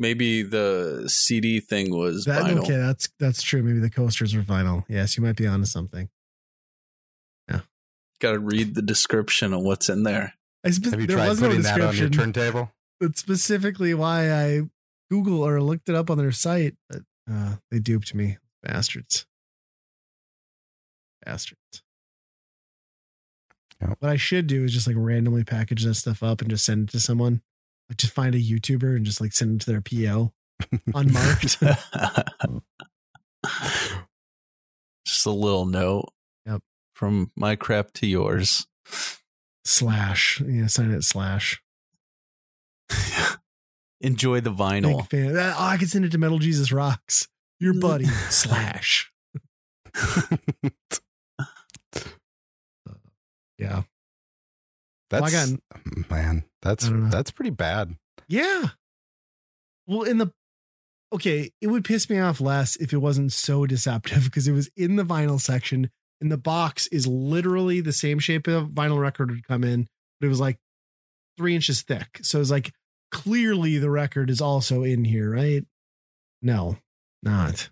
Maybe the CD thing was That, vinyl. okay, that's that's true. Maybe the coasters were vinyl. Yes, you might be onto something. Yeah, got to read the description of what's in there. I spe- Have you there tried was no putting that on your turntable? That's specifically why I Google or looked it up on their site, but uh, they duped me, bastards, bastards. Yep. What I should do is just like randomly package that stuff up and just send it to someone. Like just find a YouTuber and just like send it to their PO unmarked. Just a little note. Yep. From my crap to yours. slash. Yeah, sign it slash. Enjoy the Big vinyl. fan. Oh, I could send it to Metal Jesus Rocks. Your buddy slash. Uh, yeah. That's I got- man. That's I don't know. that's pretty bad. Yeah. Well, in the okay, it would piss me off less if it wasn't so deceptive because it was in the vinyl section and the box is literally the same shape of vinyl record would come in, but it was like three inches thick. So it's like clearly the record is also in here, right? No, not.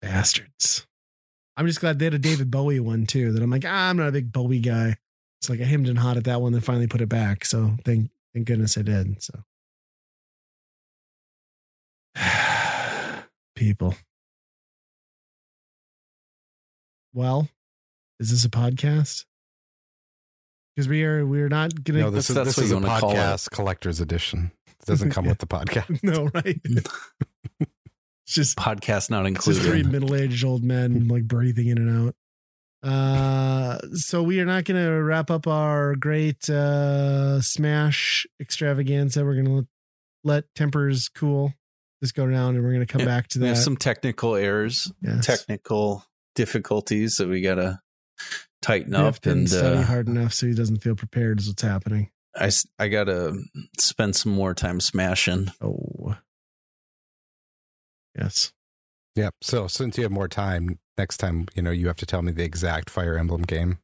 Bastards. I'm just glad they had a David Bowie one too. That I'm like, ah, I'm not a big Bowie guy. It's like I hemmed and hawed at that one, then finally put it back. So thank thank goodness I did. So people. Well, is this a podcast? Because we are we're not gonna No, this is that's this what is a wanna call it. podcast collector's edition. It doesn't come Yeah. with the podcast. no right. it's just Podcast not It's just three middle-aged old men like breathing in and out. Uh, so we are not going to wrap up our great uh smash extravaganza. We're going to let, let tempers cool, just go down, and we're going to come Yeah, back to We that. have some technical errors, Yes. technical difficulties that we got to tighten up. And study uh, hard enough, so he doesn't feel prepared. Is what's happening. I I got to spend some more time smashing. Oh, yes. Yep. So since you have more time, next time you know you have to tell me the exact Fire Emblem game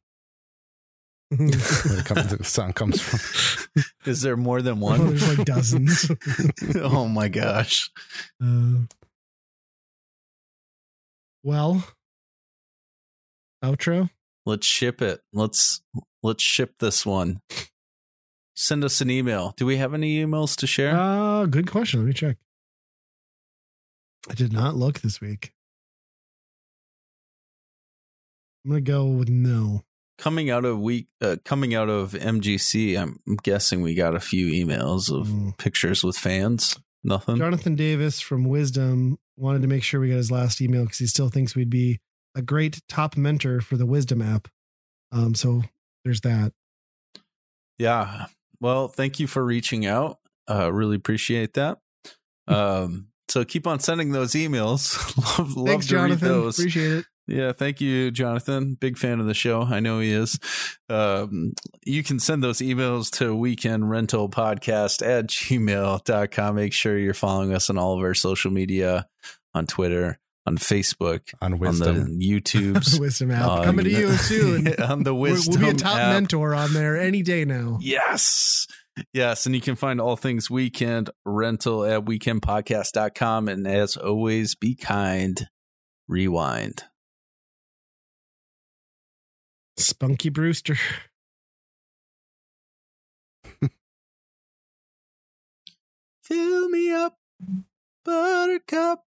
where the, com- the song comes from. Is there more than Oh, one? there's like dozens. oh my gosh. Uh, well, outro. Let's ship it. Let's let's ship this one. Send us an email. Do we have any emails to share? Uh, good question. Let me check. I did not look this week. I'm gonna go with no. coming out of week uh, coming out of MGC, I'm guessing we got a few emails of Mm. pictures with fans. Nothing. Jonathan Davis from Wisdom wanted to make sure we got his last email because he still thinks we'd be a great top mentor for the Wisdom app. Um, so there's that. Yeah. Well, thank you for reaching out. Uh, really appreciate that. Um, so keep on sending those emails. love, love Thanks, to read Jonathan. those. Appreciate it. Yeah, thank you, Jonathan. Big fan of the show. I know he is. Um, you can send those emails to weekendrentalpodcast at gmail.com. Make sure you're following us on all of our social media on Twitter, on Facebook, on on wisdom. the YouTubes. Wisdom app uh, coming to you soon. on the Wisdom we'll be a top app. mentor on there any day now. Yes. Yes. And you can find all things weekend rental at weekendpodcast.com. And as always, be kind, rewind. Spunky Brewster. Fill me up, buttercup.